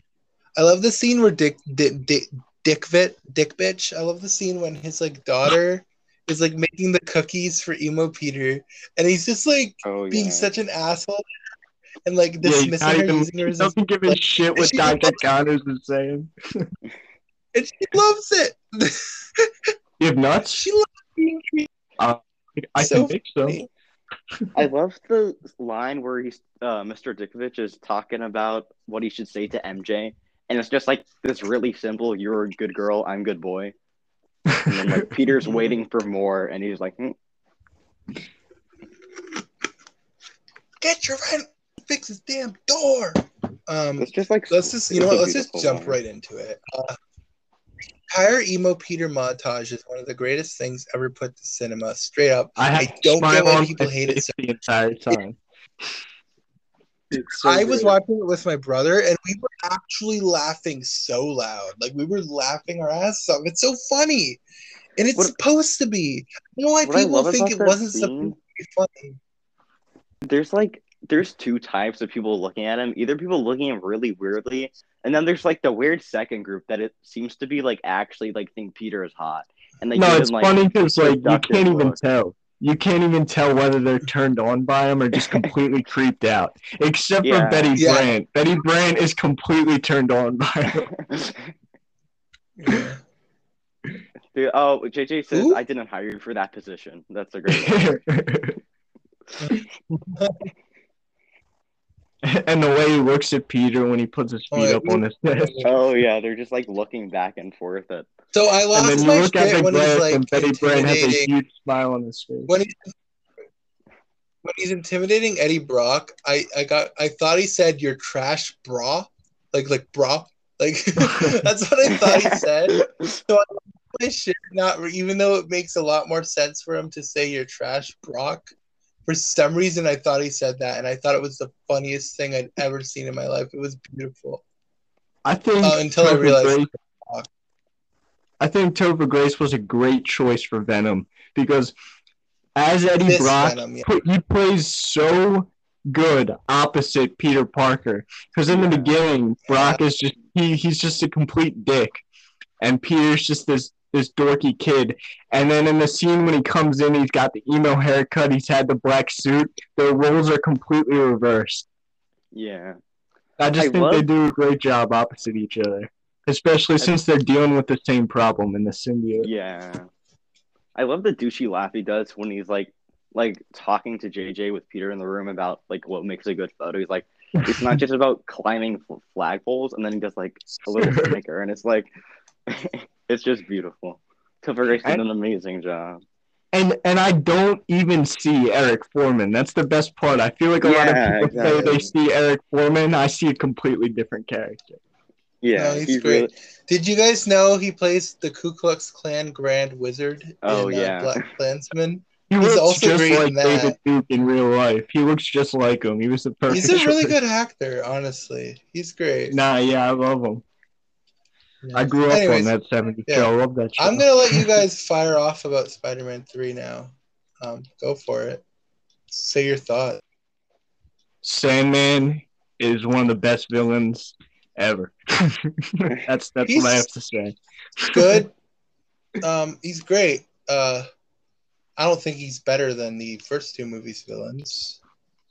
I love the scene where Dick, Dick, Dick, Dick, Vit, Dick, bitch. I love the scene when his like daughter is like making the cookies for emo Peter, and he's just like Oh being such an asshole and like Yeah, he's dismissing not her, even, using her he as doesn't give a like, shit what she- Dr. Connors is saying. and she loves it. You have nuts? she loves being treated. I so can think so. I love the line where he's uh, Mr. Ditkovich is talking about what he should say to MJ, and it's just like this really simple: "You're a good girl, I'm good boy." And then like Peter's waiting for more, and he's like, hmm. Get your rent. Fix his damn door. Um, "It's just like let's just you know what? Let's just jump line. right into it. Uh, entire emo Peter montage is one of the greatest things ever put to cinema. Straight up, I, I don't smile get why people hate it so the entire time. So I was good. watching it with my brother, and we were actually laughing so loud. Like we were laughing our ass off. It's so funny, and it's What- supposed to be. I don't know why people think it wasn't scene- supposed to be funny. There's like there's two types of people looking at him. Either people looking at him really weirdly, and then there's like the weird second group that it seems to be like actually like think Peter is hot, and they no, it's him like funny because like you can't even look. tell. You can't even tell whether they're turned on by him or just completely creeped out. Except Yeah. for Betty Yeah. Brant. Betty Brant is completely turned on by him. Dude, oh, JJ says Who? I didn't hire you for that position. That's a great. line. and the way he looks at Peter when he puts his Oh, feet yeah. up on his desk. oh yeah, they're just like looking back and forth at. So I And lost then you my look at shit the when he's glass like and Betty Brant has a intimidating. huge smile on his face. When he's when he's intimidating Eddie Brock, I I got I thought he said "your trash bra," like like bra, like that's what I thought he said. So I lost my shit not even though it makes a lot more sense for him to say "your trash Brock." For some reason, I thought he said that, and I thought it was the funniest thing I'd ever seen in my life. It was beautiful. I think Uh, until I realized- Grace, I think Topher Grace was a great choice for Venom because as Eddie This Brock, Venom, yeah. put- he plays so good opposite Peter Parker. Because in the beginning, Brock is just he he's just a complete dick, and Peter's just this this dorky kid. And then in the scene when he comes in, he's got the emo haircut, he's had the black suit. Their roles are completely reversed. Yeah, I just I think love- they do a great job opposite each other, especially since they're dealing with the same problem in the symbiote. yeah. I love the douchey laugh he does when he's like, like talking to JJ with Peter in the room about like what makes a good photo. He's like, it's not just about climbing flagpoles, and then he does like a little snicker, and it's like, it's just beautiful. Topher Grace did an amazing job. And and I don't even see Eric Forman. That's the best part. I feel like a lot of people say they see Eric Forman. I see a completely different character. Yeah, No, he's great. really- Did you guys know he plays the Ku Klux Klan Grand Wizard Oh, in uh, yeah. Black Klansman? He He's looks also just like that. David Duke in real life. He looks just like him. He was the perfect. He's a really choice. good actor, honestly. He's great. Nah, yeah, I love him. I grew up Anyways, on that 70s yeah. show. I love that show. I'm gonna let you guys fire off about Spider-Man Three now. Um, go for it. Say your thought. Sandman is one of the best villains ever. that's that's He's- what I have to say. Good. um, he's great. Uh, I don't think he's better than the first two movies' villains.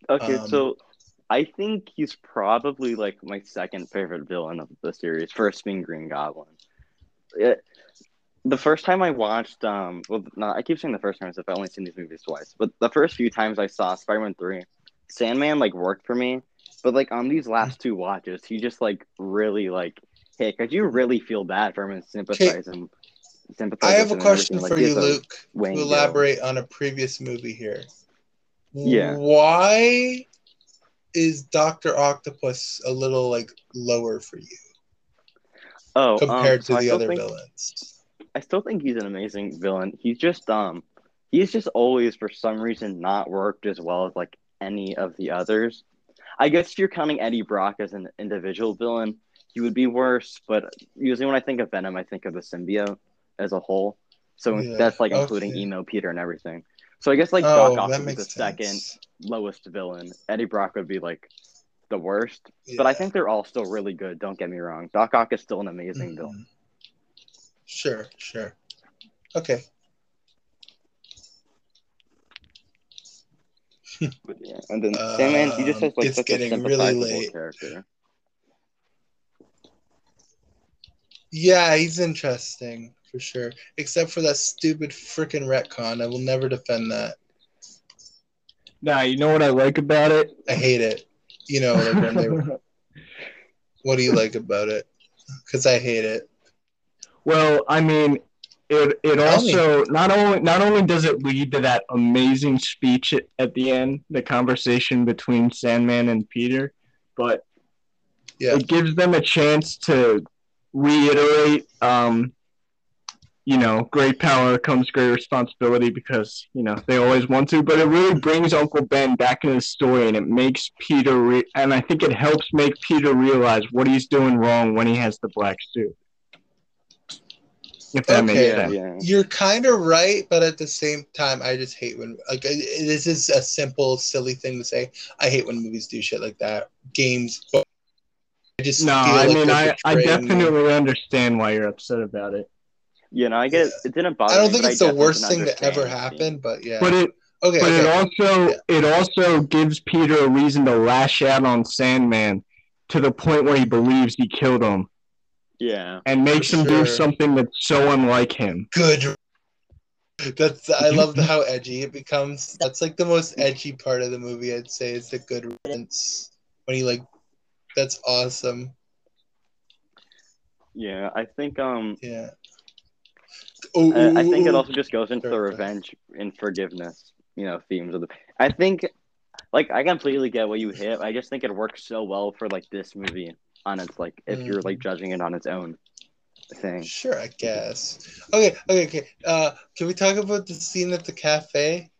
Okay, Um, so I think he's probably like my second favorite villain of the series, first being Green Goblin. It, the first time I watched, um, well, no, I keep saying the first time as if I've only seen these movies twice, but the first few times I saw Spider-Man 3, Sandman like worked for me, but like on these last two watches, he just like really like, hey, could you really feel bad for him and sympathize him? Sympathize I have a with him and question everything. for you, Luke, to elaborate on a previous movie here. Yeah. Why is Doctor Octopus a little like lower for you Oh, um, compared so to the other think- villains? I still think he's an amazing villain. He's just um he's just always for some reason not worked as well as like any of the others. I guess if you're counting Eddie Brock as an individual villain, he would be worse, but usually when I think of Venom, I think of the symbiote as a whole. So Yeah, that's like including okay. emo Peter and everything. So I guess like oh, Doc Ock would be the second lowest villain. Eddie Brock would be like the worst. But I think they're all still really good, don't get me wrong. Doc Ock is still an amazing villain. Mhm. Sure, sure. Okay. But yeah, and then Sandman, he just has Um, like such a getting really character. Yeah, he's interesting for sure. Except for that stupid freaking retcon. I will never defend that. Nah, you know what I like about it? I hate it. You know, like when they what do you like about it? Because I hate it. well, I mean, it it also not only not only does it lead to that amazing speech at, at the end, the conversation between Sandman and Peter, but Yeah. it gives them a chance to reiterate um you know great power comes great responsibility because you know they always want to but it really brings uncle ben back in the story and it makes peter re- and i think it helps make peter realize what he's doing wrong when he has the black suit if that Okay. makes sense yeah. You're kind of right, but at the same time, I just hate when like this is a simple, silly thing to say. I hate when movies do shit like that. Games, but I just no i like mean I, I betraying them. definitely understand why you're upset about it You know, I get it. It didn't bother I don't think but it's the worst thing to ever understand the happen, but yeah. but it okay, But okay. it also Yeah. it also gives Peter a reason to lash out on Sandman to the point where he believes he killed him Yeah. and makes him Sure. do something that's so unlike him. good. That's I love the, how edgy it becomes. That's like the most edgy part of the movie. I'd say is the good riddance when he like. That's awesome. Yeah. I think um Yeah. Oh, I, I think it also just goes into the revenge and forgiveness, you know, themes of the I think like I completely get what you hit. I just think it works so well for like this movie on its like if you're like judging it on its own thing. Sure, I guess. Okay, okay, okay. Uh, can we talk about the scene at the cafe?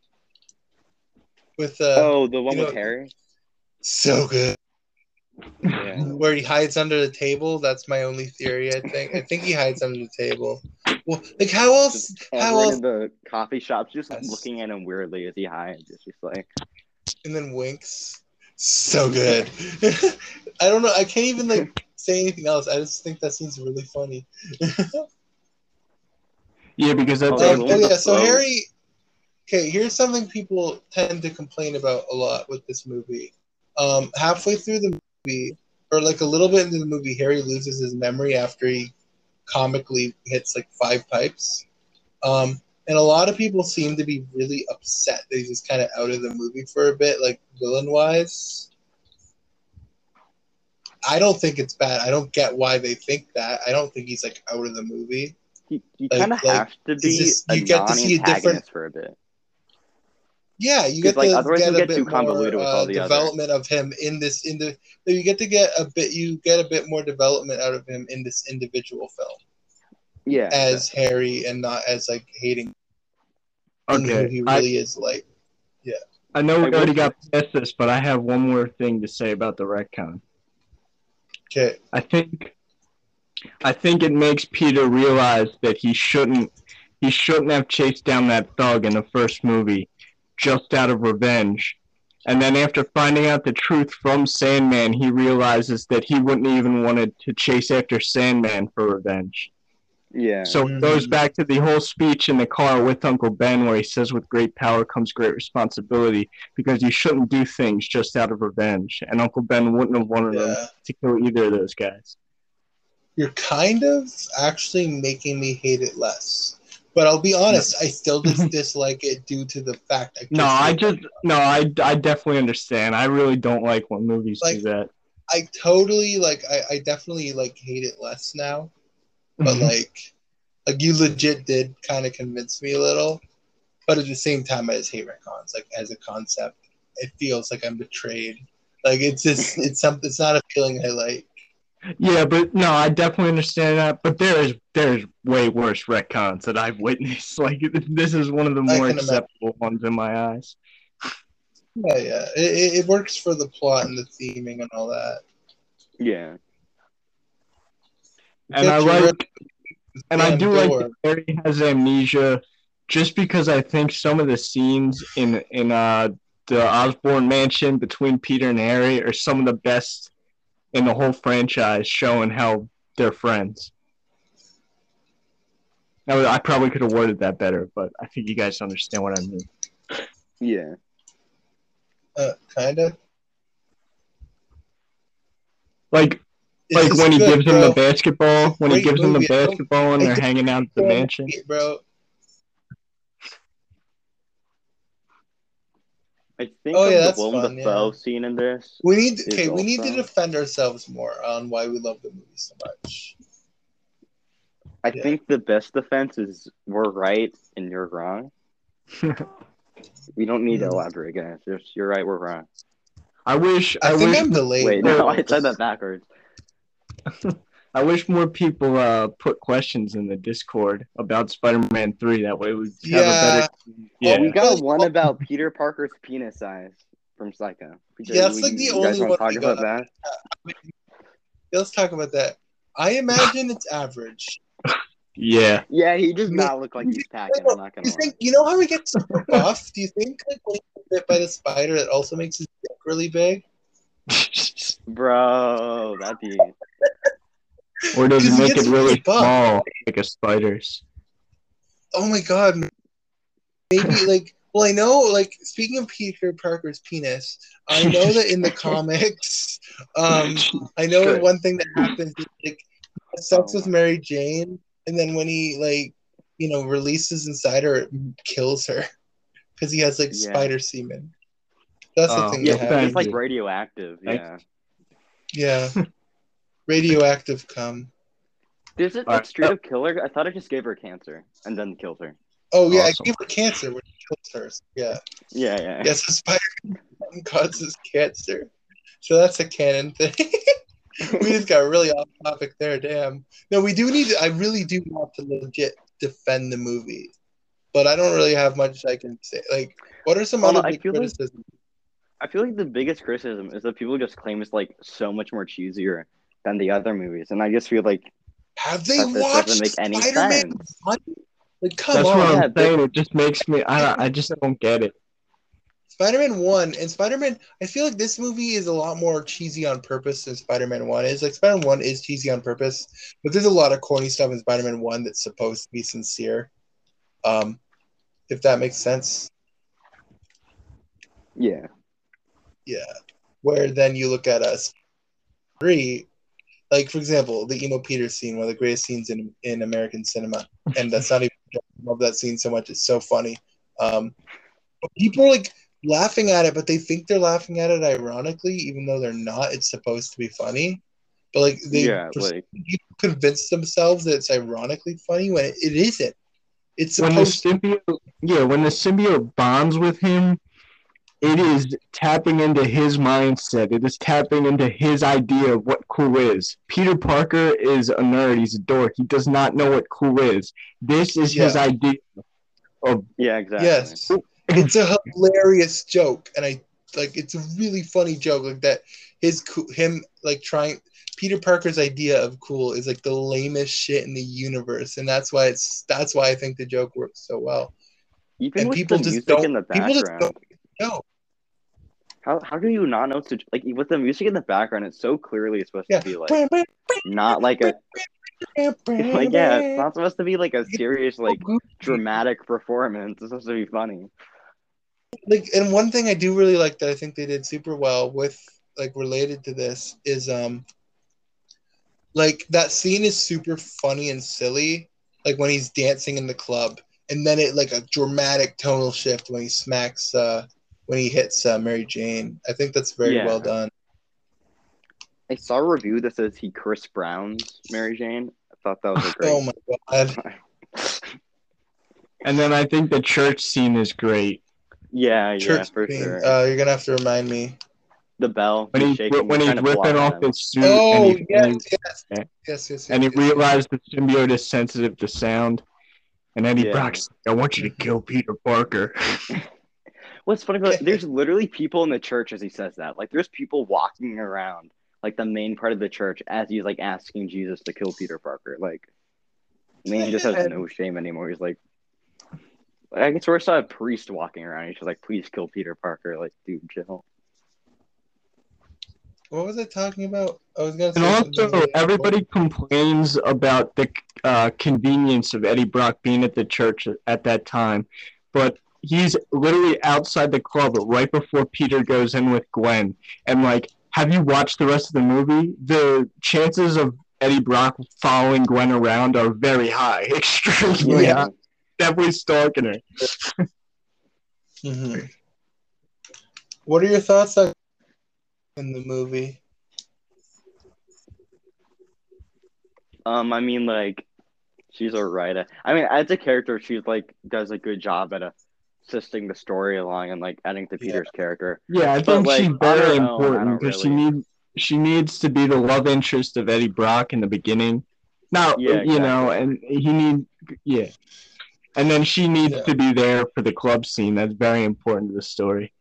With uh, oh, the one with know- Harry? so good. Yeah. Where he hides under the table. That's my only theory. I think. I think he hides under the table. Well, like how else? Just How everyone else? in the coffee shop just Yes. looking at him weirdly as he hides. It's just like And then winks. So good. I don't know. I can't even like say anything else. I just think that scene's really funny. Yeah, because that's Um, the oh one with yeah, so. Harry. Okay, here's something people tend to complain about a lot with this movie. Um, halfway through the movie, or like a little bit into the movie, Harry loses his memory after he comically hits like five pipes. Um, and a lot of people seem to be really upset that he's just kind of out of the movie for a bit, like villain wise. I don't think it's bad. I don't get why they think that. I don't think he's like out of the movie. he, he Like- kind of like, has to be just- you get to see a different- for a bit. Yeah, you get like, to otherwise get it'll a get bit too more convoluted with all uh, the other- development of him in this in the. You get to get a bit. You get a bit more development out of him in this individual film Yeah. as Harry and not as like hating who okay. he I, really is like. Yeah, I know we will- already got past this, but I have one more thing to say about the retcon. Okay, I think I think it makes Peter realize that he shouldn't he shouldn't have chased down that thug in the first movie just out of revenge. And then after finding out the truth from Sandman, he realizes that he wouldn't even wanted to chase after Sandman for revenge. yeah. So it goes Mhm. back to the whole speech in the car with Uncle Ben where he says with great power comes great responsibility because you shouldn't do things just out of revenge. And Uncle Ben wouldn't have wanted him yeah, to kill either of those guys. you're kind of actually making me hate it less. But I'll be honest, I still just dislike it due to the fact. I No, I just no, I, I definitely understand. I really don't like when movies Like- do that. I totally like. I, I definitely like hate it less now. but mm-hmm. like like you legit did kind of convince me a little but at the same time i just hate retcons like as a concept it feels like I'm betrayed. Like it's just it's something. It's not a feeling I like. Yeah, but no, I definitely understand that. But there is there's way worse retcons that I've witnessed. Like this is one of the more can imagine. acceptable ones in my eyes. Yeah, yeah. It, it, it works for the plot and the theming and all that. Yeah. And I like and I damn do like that Harry has amnesia, just because I think some of the scenes in in uh the Osborn mansion between Peter and Harry are some of the best in the whole franchise, showing how they're friends. Now, I probably could have worded that better, but I think you guys understand what I mean. Yeah. Uh, kind of. Like like when he gives him the basketball, when he Great gives him the movie. I don't- basketball and they're hanging out at the mansion. bro. I think Oh, of yeah, the that's Willem fun, Dafoe scene in this. We need Is okay. We need to defend ourselves more on why we love the movie so much. I Yeah. think the best defense is we're right and you're wrong. We don't need to elaborate, guys. Just you're right, we're wrong. I wish I, I, think wish I'm delayed. Wait, no, I said that backwards. I wish more people uh, put questions in the Discord about Spider-Man Three. That way we have Yeah. a better. Yeah, Oh, we got one about Peter Parker's penis size from Psycho. Yeah, that's like the only one talk we about got. that? Yeah, let's talk about that. I imagine it's average. yeah. Yeah, he does Me- not look like he's packing. I'm not gonna you lie. think you know how he gets off? Do you think like when he gets bit by the spider, that also makes his dick really big? Bro, that'd be or does it make it really really small, like a spider's? Oh my god. Maybe like well I know like speaking of Peter Parker's penis, I know that in the comics, um I know Good. one thing that happens is like has sex with Mary Jane and then when he like you know releases inside her it kills her because he has like Yeah. spider semen. That's the Oh, thing yeah, that thank happens. it's like radioactive. Thank Yeah. Yeah. Radioactive cum. Does it Alright, like straight up kill her? I thought it just gave her cancer and then killed her. Oh yeah, Awesome. I gave her cancer when he kills her. Yeah. Yeah, yeah. Yes, the spider causes cancer. So that's a canon thing. we just got really off topic there, damn. No, we do need to I really do want to legit defend the movie. But I don't really have much I can say. Like, what are some Hold other I big feel like- criticisms? I feel like the biggest criticism is that people just claim it's like so much more cheesier than the other movies, and I just feel like Have they that watched doesn't make any Spider-Man sense. 1? Like, come That's on. what I'm saying. It just makes me. I I just don't get it. Spider-Man One and Spider-Man. I feel like this movie is a lot more cheesy on purpose than Spider-Man One is. Like Spider-Man One is cheesy on purpose, but there's a lot of corny stuff in Spider-Man One that's supposed to be sincere. Um, if that makes sense. Yeah, Yeah. Where then you look at us three, like for example, the emo Peter scene, one of the greatest scenes in in American cinema, and that's not even. I love that scene so much. It's so funny. Um, but people are like laughing at it, but they think they're laughing at it ironically, even though they're not. It's supposed to be funny, but like they yeah, like people convince themselves that it's ironically funny when it, it isn't. It's When the supposed. symbiote, yeah, when the symbiote bonds with him, it is tapping into his mindset. It is tapping into his idea of what cool is. Peter Parker is a nerd. He's a dork. He does not know what cool is. This is his idea of yeah, exactly. Yes. it's a hilarious joke and i like it's a really funny joke like that his co- him like trying peter parker's idea of cool is like the lamest shit in the universe and that's why it's that's why i think the joke works so well Even and with people the just music in the people just background, don't know how how do you not know? To, like with the music in the background, it's so clearly supposed yeah to be like not like a like yeah, it's not supposed to be like a serious like dramatic performance. It's supposed to be funny. like and one thing i do really like that i think they did super well with like related to this is um like that scene is super funny and silly like when he's dancing in the club and then it like a dramatic tonal shift when he smacks uh when he hits uh, mary jane i think that's very Yeah. well done I saw a review that says he Chris Brown's Mary Jane. I thought that was a great. oh my god And then I think the church scene is great. Yeah, yeah, church for scene. sure. Uh, you're gonna have to remind me. the bell. When he's shaking, when he's trying to pull ripping off them. his suit Oh and he, yes, and he, yes, yes, yes, and he yes, yes. realized the symbiote is sensitive to sound. And Eddie Yeah. Brock's like, I want you to kill Peter Parker. What's funny about there's literally people in the church as he says that. Like there's people walking around like the main part of the church as he's like asking Jesus to kill Peter Parker. Like man he just has no shame anymore. He's like I guess we saw a priest walking around. He's just like, please kill Peter Parker. Like, dude, chill. What was I talking about? I was gonna. Say And also, something really everybody complains about the uh, convenience of Eddie Brock being at the church at that time, but he's literally outside the club right before Peter goes in with Gwen. And like, have you watched the rest of the movie? The chances of Eddie Brock following Gwen around are very high, extremely Yeah. high. Definitely stalking her. Mhm. What are your thoughts on in the movie? Um, I mean, like, she's alright. at- I mean, as a character, she's like does a good job at assisting the story along and like adding to Yeah. Peter's character. Yeah, I But, think like, she's on very her own, I important don't because she really- need she needs to be the love interest of Eddie Brock in the beginning. Now, Yeah, you know, and he need yeah, and then she needs Yeah. to be there for the club scene. That's very important to the story.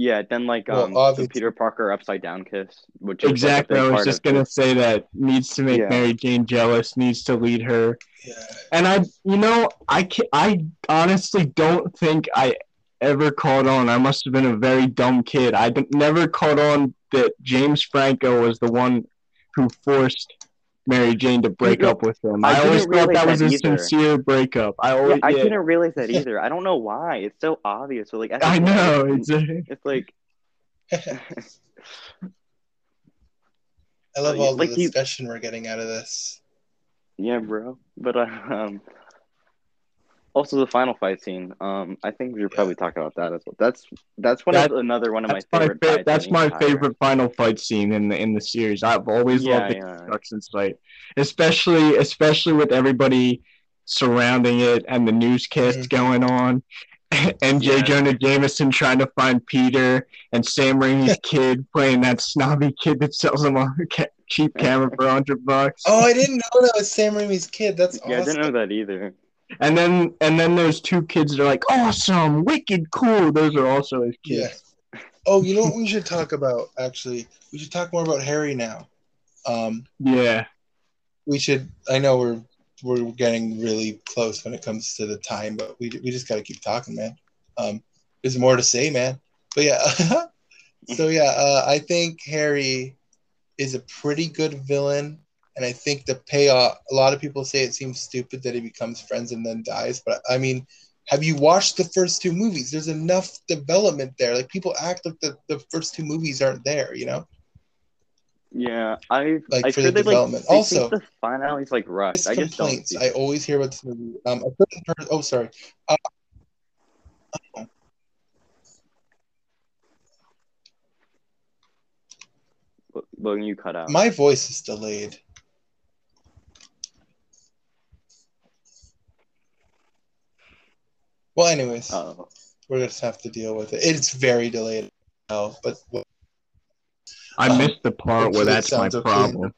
Yeah, then like Well, um, the obviously- Peter Parker upside down kiss, which is Exactly. Like, a I big was just gonna this. say that needs to make Yeah. Mary Jane jealous. Needs to lead her. Yeah. And I, you know, I can, I honestly don't think I ever caught on. I must have been a very dumb kid. I never caught on that James Franco was the one who forced Mary Jane to break up with him. I I, always thought that was that a either. sincere breakup. I Yeah, I yeah, didn't realize that either. I don't know why. It's so obvious. But like, as a I kid, know. it's, It's, it's like I love all the like you- discussion we're getting out of this. Yeah, bro. But uh, um, also the final fight scene. Um, I think we should Yeah. probably talk about that as well. That's that's one That- of another one of my that's my, favorite. fa- fights that's my entire- favorite final fight scene in the in the series. I've always Yeah, loved the yeah. construction site, especially especially with everybody surrounding it and the newscasts Mhm. going on, and J. Yeah. Jonah Jameson trying to find Peter and Sam Raimi's kid playing that snobby kid that sells him a ca- cheap camera for hundred bucks. Oh, I didn't know that was Sam Raimi's kid. That's Yeah, I didn't know that either. And then and then those two kids that are like awesome, wicked, cool. Those are also his kids. Yeah. Oh, you know what we should talk about? Actually, we should talk more about Harry now. Um, Yeah. we should. I know we're we're getting really close when it comes to the time, but we we just got to keep talking, man. Um, there's more to say, man. But yeah, so yeah, uh, I think Harry is a pretty good villain, and I think the payoff. A lot of people say it seems stupid that he becomes friends and then dies, but I mean. Have you watched the first two movies? There's enough development there. Like people act like the, the first two movies aren't there, you know? Yeah, I Like, I for the that like development. Also- the finale's like rushed. I just don't. complaints See I always hear about this movie. Um, a certain person, oh, sorry. Uh, when you cut out. my voice is delayed. Well, anyways, Oh, we're gonna just have to deal with it. It's very delayed now, but I Um, missed the part where that's my okay. problem.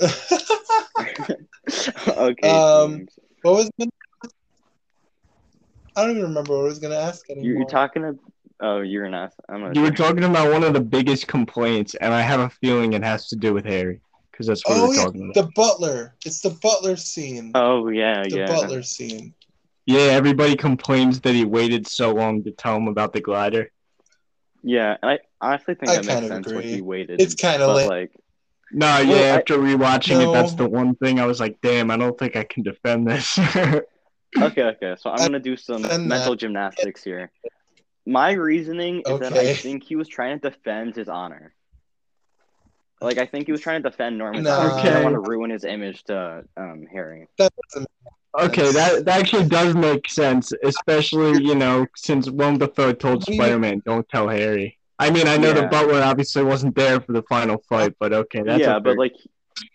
okay. Um, what was? The, I don't even remember what I was gonna ask anymore. you, you're talking to. Oh, you're an ass. I'm not You were talking about one of the biggest complaints, and I have a feeling it has to do with Harry, because that's what Oh we're yeah, talking about. the butler. It's the butler scene. Oh yeah, the yeah. butler scene. Yeah, everybody complains that he waited so long to tell him about the glider. Yeah, I honestly think I that makes of sense when he waited. It's kinda but, like No, Well, yeah, I- after rewatching No. it, that's the one thing I was like, damn, I don't think I can defend this. okay, okay. So I'm I- gonna do some mental that- gymnastics here. My reasoning is that I think he was trying to defend his honor. Like I think he was trying to defend Norman's Nah. honor. He didn't want to ruin his image to um, Harry. That doesn't okay, that, that actually does make sense, especially, you know, since Willem Dafoe told What do Spider Man, don't tell Harry. I mean, I know the butler obviously wasn't there for the final fight, but okay, that's yeah, but like,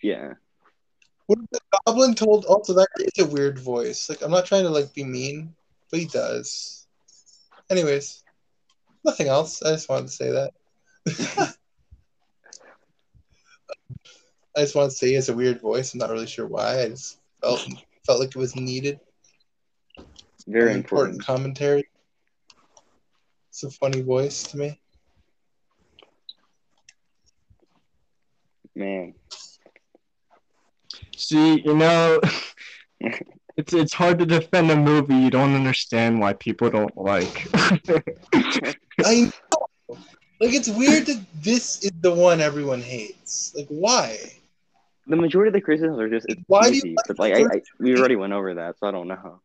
yeah, What if the goblin told? Also, that is a weird voice. Like, I'm not trying to like be mean, but he does. Anyways, nothing else. I just wanted to say that. I just wanted to say he has a weird voice. I'm not really sure why. I just felt felt like it was needed. Very An important. commentary. It's a funny voice to me. Man. See, you know, it's it's hard to defend a movie you don't understand why people don't like. I know. Like it's weird that this is the one everyone hates. Like why? The majority of the criticisms are just it's Why do you like but like I, I, we already went over that, so I don't know.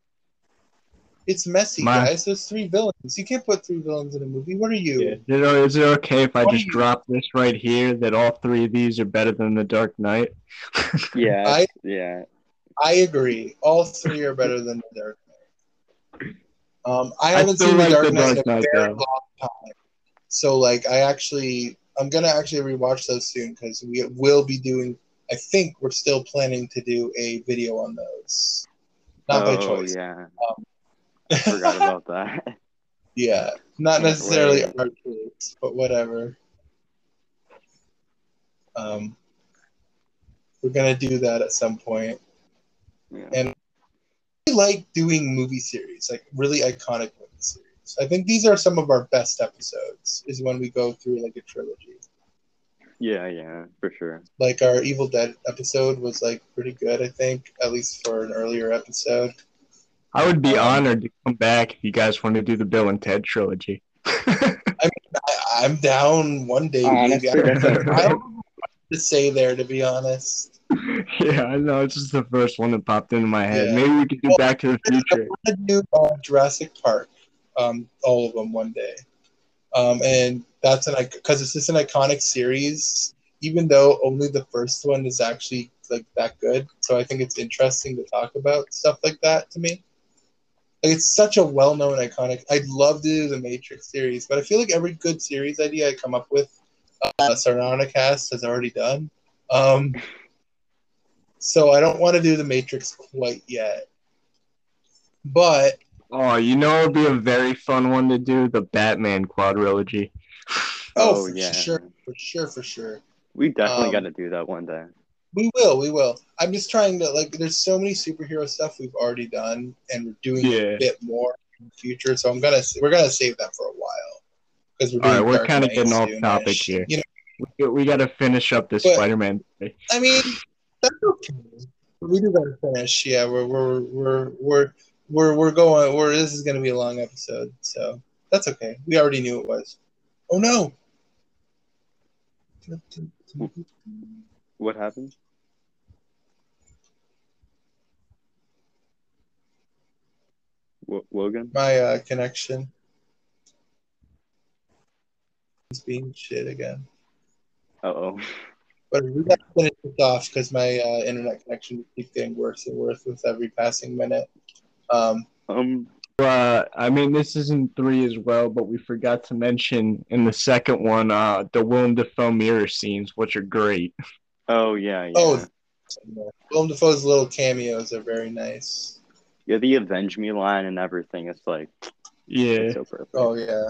It's messy, My- guys. There's three villains. You can't put three villains in a movie. What are you? you know, is it okay if I Why just you- drop this right here that all three of these are better than The Dark Knight? Yeah, I- yeah. I agree. All three are better than the Dark Knight. Um, I I haven't still seen like the Dark The Knight in a very though. long time. So, like, I actually, I'm gonna actually rewatch those soon because we will be doing. I think we're still planning to do a video on those. Not by oh choice. yeah. I forgot about that. Yeah, not necessarily our choice, but whatever. Um, we're gonna do that at some point. Yeah. I like doing movie series, like really iconic movie series. I think these are some of our best episodes. Is when we go through like a trilogy. Yeah, yeah, for sure. Like our Evil Dead episode was like pretty good. I think at least for an earlier episode. I would be Um, honored to come back if you guys want to do the Bill and Ted trilogy. I, mean I'm down one day. Honestly, maybe. I don't, a- I don't know what to say there, to be honest. yeah, I know. It's just the first one that popped into my head. Yeah. Maybe we could do Well, Back to the Future. I want to do uh, Jurassic Park, um, all of them one day, um, and that's an because it's just an iconic series. Even though only the first one is actually like that good, so I think it's interesting to talk about stuff like that. To me, like it's such a well-known iconic. I'd love to do the Matrix series, but I feel like every good series idea I come up with, uh, Saranacast has already done. Um, so I don't want to do the Matrix quite yet. But Oh, you know, it'd be a very fun one to do the Batman quadrilogy. Oh, Oh, for yeah. sure, for sure, for sure, We definitely Um, got to do that one day. we will, we will. I'm just trying to like. There's so many superhero stuff we've already done, and we're doing Yeah. a bit more in the future. So I'm gonna we're gonna save that for a while because we're All doing. right, we're kinda getting off soon-ish. topic here. You know, We, we got to finish up this But- Spider-Man. thing. I mean, that's okay. We do gotta finish. Yeah, we're we're we're we're we're we're going. We're this is gonna be a long episode, so that's okay. We already knew it was. Oh no. What happened? W- Logan? My uh, connection is being shit again. Uh oh. But we got to finish this off because my uh, internet connection keeps getting worse and worse with every passing minute. Um, Um. Uh, I mean, this isn't three as well, but we forgot to mention in the second one uh, the Willem Dafoe mirror scenes, which are great. Oh yeah. Yeah. Oh. Willem Dafoe's little cameos are very nice. yeah. The "Avenge Me" line and everything. It's like Yeah, it's so perfect. Oh yeah,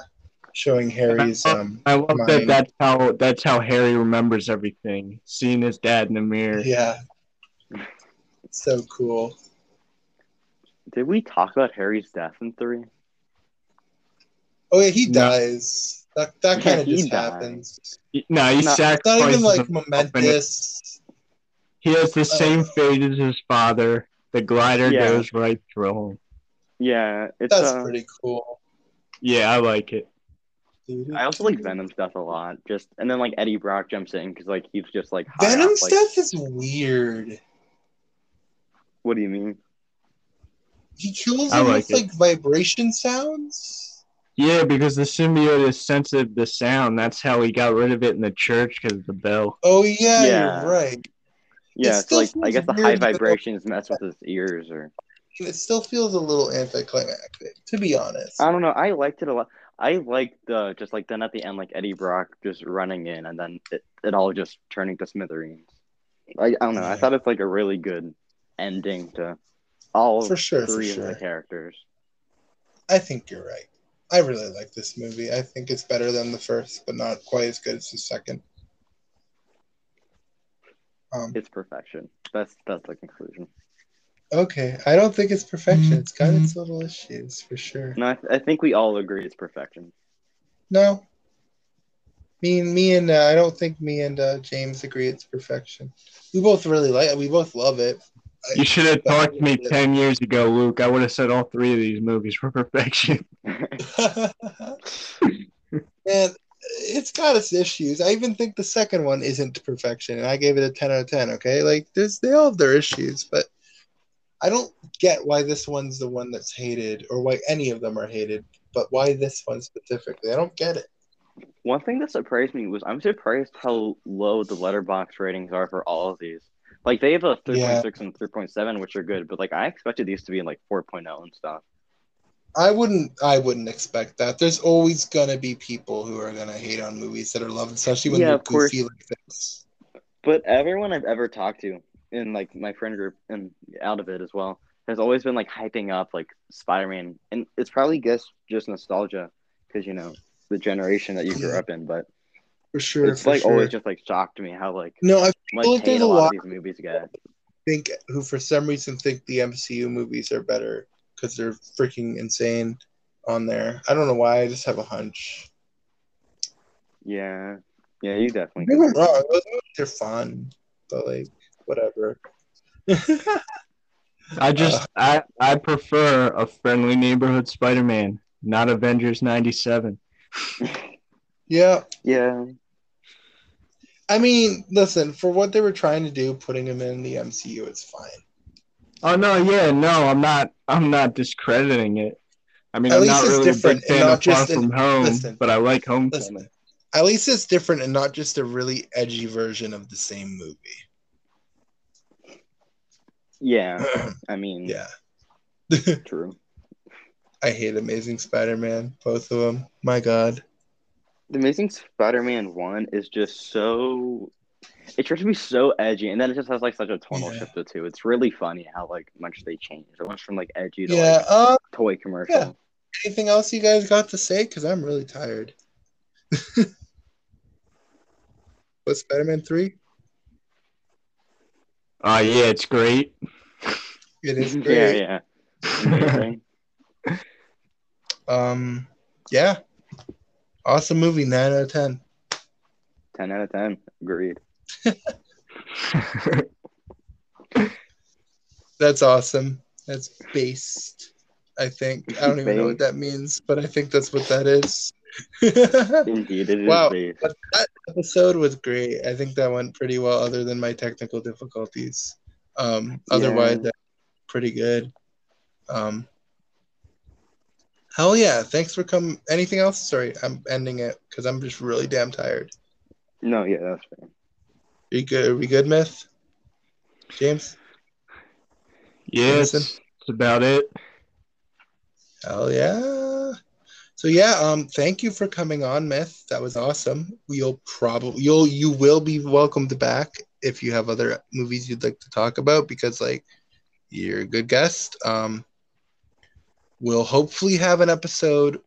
showing Harry's. Um, I love that. That's how that's how Harry remembers everything. Seeing his dad in the mirror. yeah, it's so cool. Did we talk about Harry's death in three? Oh yeah, he No. dies. That that Yeah, kind of just dies. happens. No, he No, It's not sacrifices. even like himself and it- momentous. He has the Uh, same fate as his father. The glider Yeah. goes right through him. Yeah. It's. That's uh, pretty cool. Yeah, I like it. I also like Venom's death a lot. Just and then like Eddie Brock jumps in because like he's just like high Venom's off, like, death is weird. What do you mean? He kills I like with it. like vibration sounds. Yeah, because the symbiote is sensitive to sound. That's how he got rid of it in the church because of the bell. Oh yeah, Yeah. you're right. Yeah, so still like I guess the high vibrations mess with his ears, or It still feels a little anticlimactic, to be honest. I don't know. I liked it a lot. I liked the just like then at the end, like Eddie Brock just running in, and then it, it all just turning to smithereens. I, I don't know. I thought it's like a really good ending to all For sure, for three of sure. the characters. I think you're right. I really like this movie. I think it's better than the first, but not quite as good as the second. Um, It's perfection. That's that's the conclusion. okay, I don't think it's perfection. It's got its little issues for sure. No, I, I think we all agree it's perfection. No, me and me and uh, I don't think me and uh, James agree it's perfection. We both really like it. We both love it. You should have talked to me 10 years ago, Luke. I would have said all three of these movies were perfection. and it's got its issues. I even think the second one isn't perfection, and I gave it a ten out of ten. Okay, like there's they all have their issues, but I don't get why this one's the one that's hated, or why any of them are hated, but why this one specifically. I don't get it. One thing that surprised me was I'm surprised how low the Letterboxd ratings are for all of these. Like they have a 3.6 Yeah. and 3.7, which are good, but like I expected these to be in like 4.0 and stuff. I wouldn't. I wouldn't expect that. There's always gonna be people who are gonna hate on movies that are loved, especially when Yeah, they're goofy like this. But everyone I've ever talked to in like my friend group and out of it as well has always been like hyping up like Spider-Man, and it's probably just just nostalgia because you know the generation that you grew up in. But For sure. it's for like sure. always just like shocked me how like no. I much like hate there's a a lot, lot- of these movies get. think who for some reason think the MCU movies are better because they're freaking insane on there. I don't know why. I just have a hunch. Yeah, yeah, you definitely. Maybe I'm wrong. Those movies are fun, but like whatever. I just, uh. I, I prefer a friendly neighborhood Spider Man, not Avengers 97. yeah, Yeah, I mean, listen, for what they were trying to do, putting him in the MCU, it's fine. Oh, no, yeah, no, I'm not, I'm not discrediting it. I mean, At I'm least not it's really a different big fan of Far just in- From Home, listen. but I like Homecoming. Listen, at least it's different and not just a really edgy version of the same movie. yeah. I mean, yeah, true. I hate Amazing Spider-Man, both of them. My God. The Amazing Spider-Man one is just so. It tries to be so edgy, and then it just has like such a tonal Yeah. shift to two. It's really funny how like much they change. It went from like edgy to Yeah. like Uh, toy commercial. Yeah. anything else you guys got to say? Because I'm really tired. What's Spider-Man three? Oh, yeah, it's great. It is yeah, great. yeah. Amazing. Um, yeah, awesome movie. Nine out of ten. ten out of ten. Agreed. That's awesome. That's based. I think I don't even know what that means, but I think that's what that is. Indeed, it is Wow. But that episode was great. I think that went pretty well, other than my technical difficulties. Um, otherwise, Yeah. that's pretty good. Um, hell yeah! Thanks for coming. Anything else? Sorry, I'm ending it because I'm just really damn tired. No, yeah, that's fair. Are you good? Are we good, Myth? James? yeah, it's, Listen. it's about it. Hell yeah! So yeah, um, thank you for coming on, Myth. That was awesome. You'll probably you'll you will be welcomed back if you have other movies you'd like to talk about because like you're a good guest. Um, we'll hopefully have an episode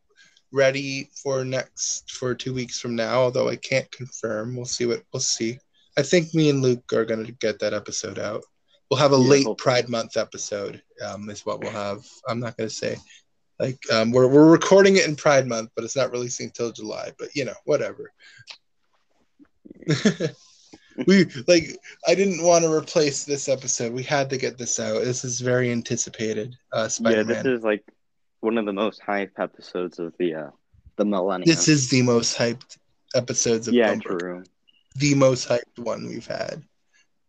ready for next for two weeks from now. Although I can't confirm. We'll see what we'll see. I think me and Luke are gonna get that episode out. We'll have a Yeah, late hopefully. Pride Month episode. Um, is what we'll have. I'm not gonna say like um, we're we're recording it in Pride Month, but it's not releasing till July. But you know, whatever. we like I didn't want to replace this episode. We had to get this out. This is very anticipated. Uh, Spider-Man. this is like one of the most hyped episodes of the uh the millennium. This is the most hyped episodes of yeah, Bumper. true. The most hyped one we've had.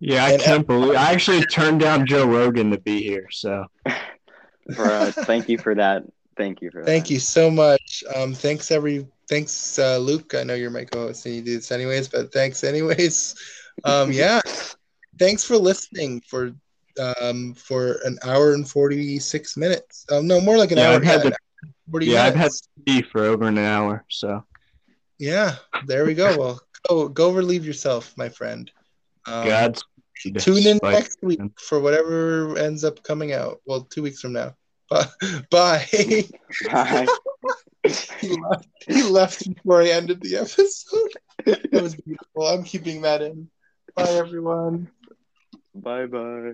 Yeah, I And- can't believe I actually turned down Joe Rogan to be here. So For uh, thank you for that. Thank you for that. Thank you so much. Um, thanks every thanks uh, Luke. I know you're my co-host and you do this anyways, but thanks anyways. Um, yeah, thanks for listening for um for an hour and forty six minutes. Um, no more like an Yeah, hour. I've had yeah, to- an hour and Forty yeah, I've had minutes. to be for over an hour. So Yeah, there we go. Well, go go relieve yourself, my friend. Um, God's tune in Spider- next week for whatever ends up coming out. Well, two weeks from now. Bye. Bye. Bye. he left. He left before I ended the episode. That was beautiful. I'm keeping that in. Bye, everyone. Bye bye.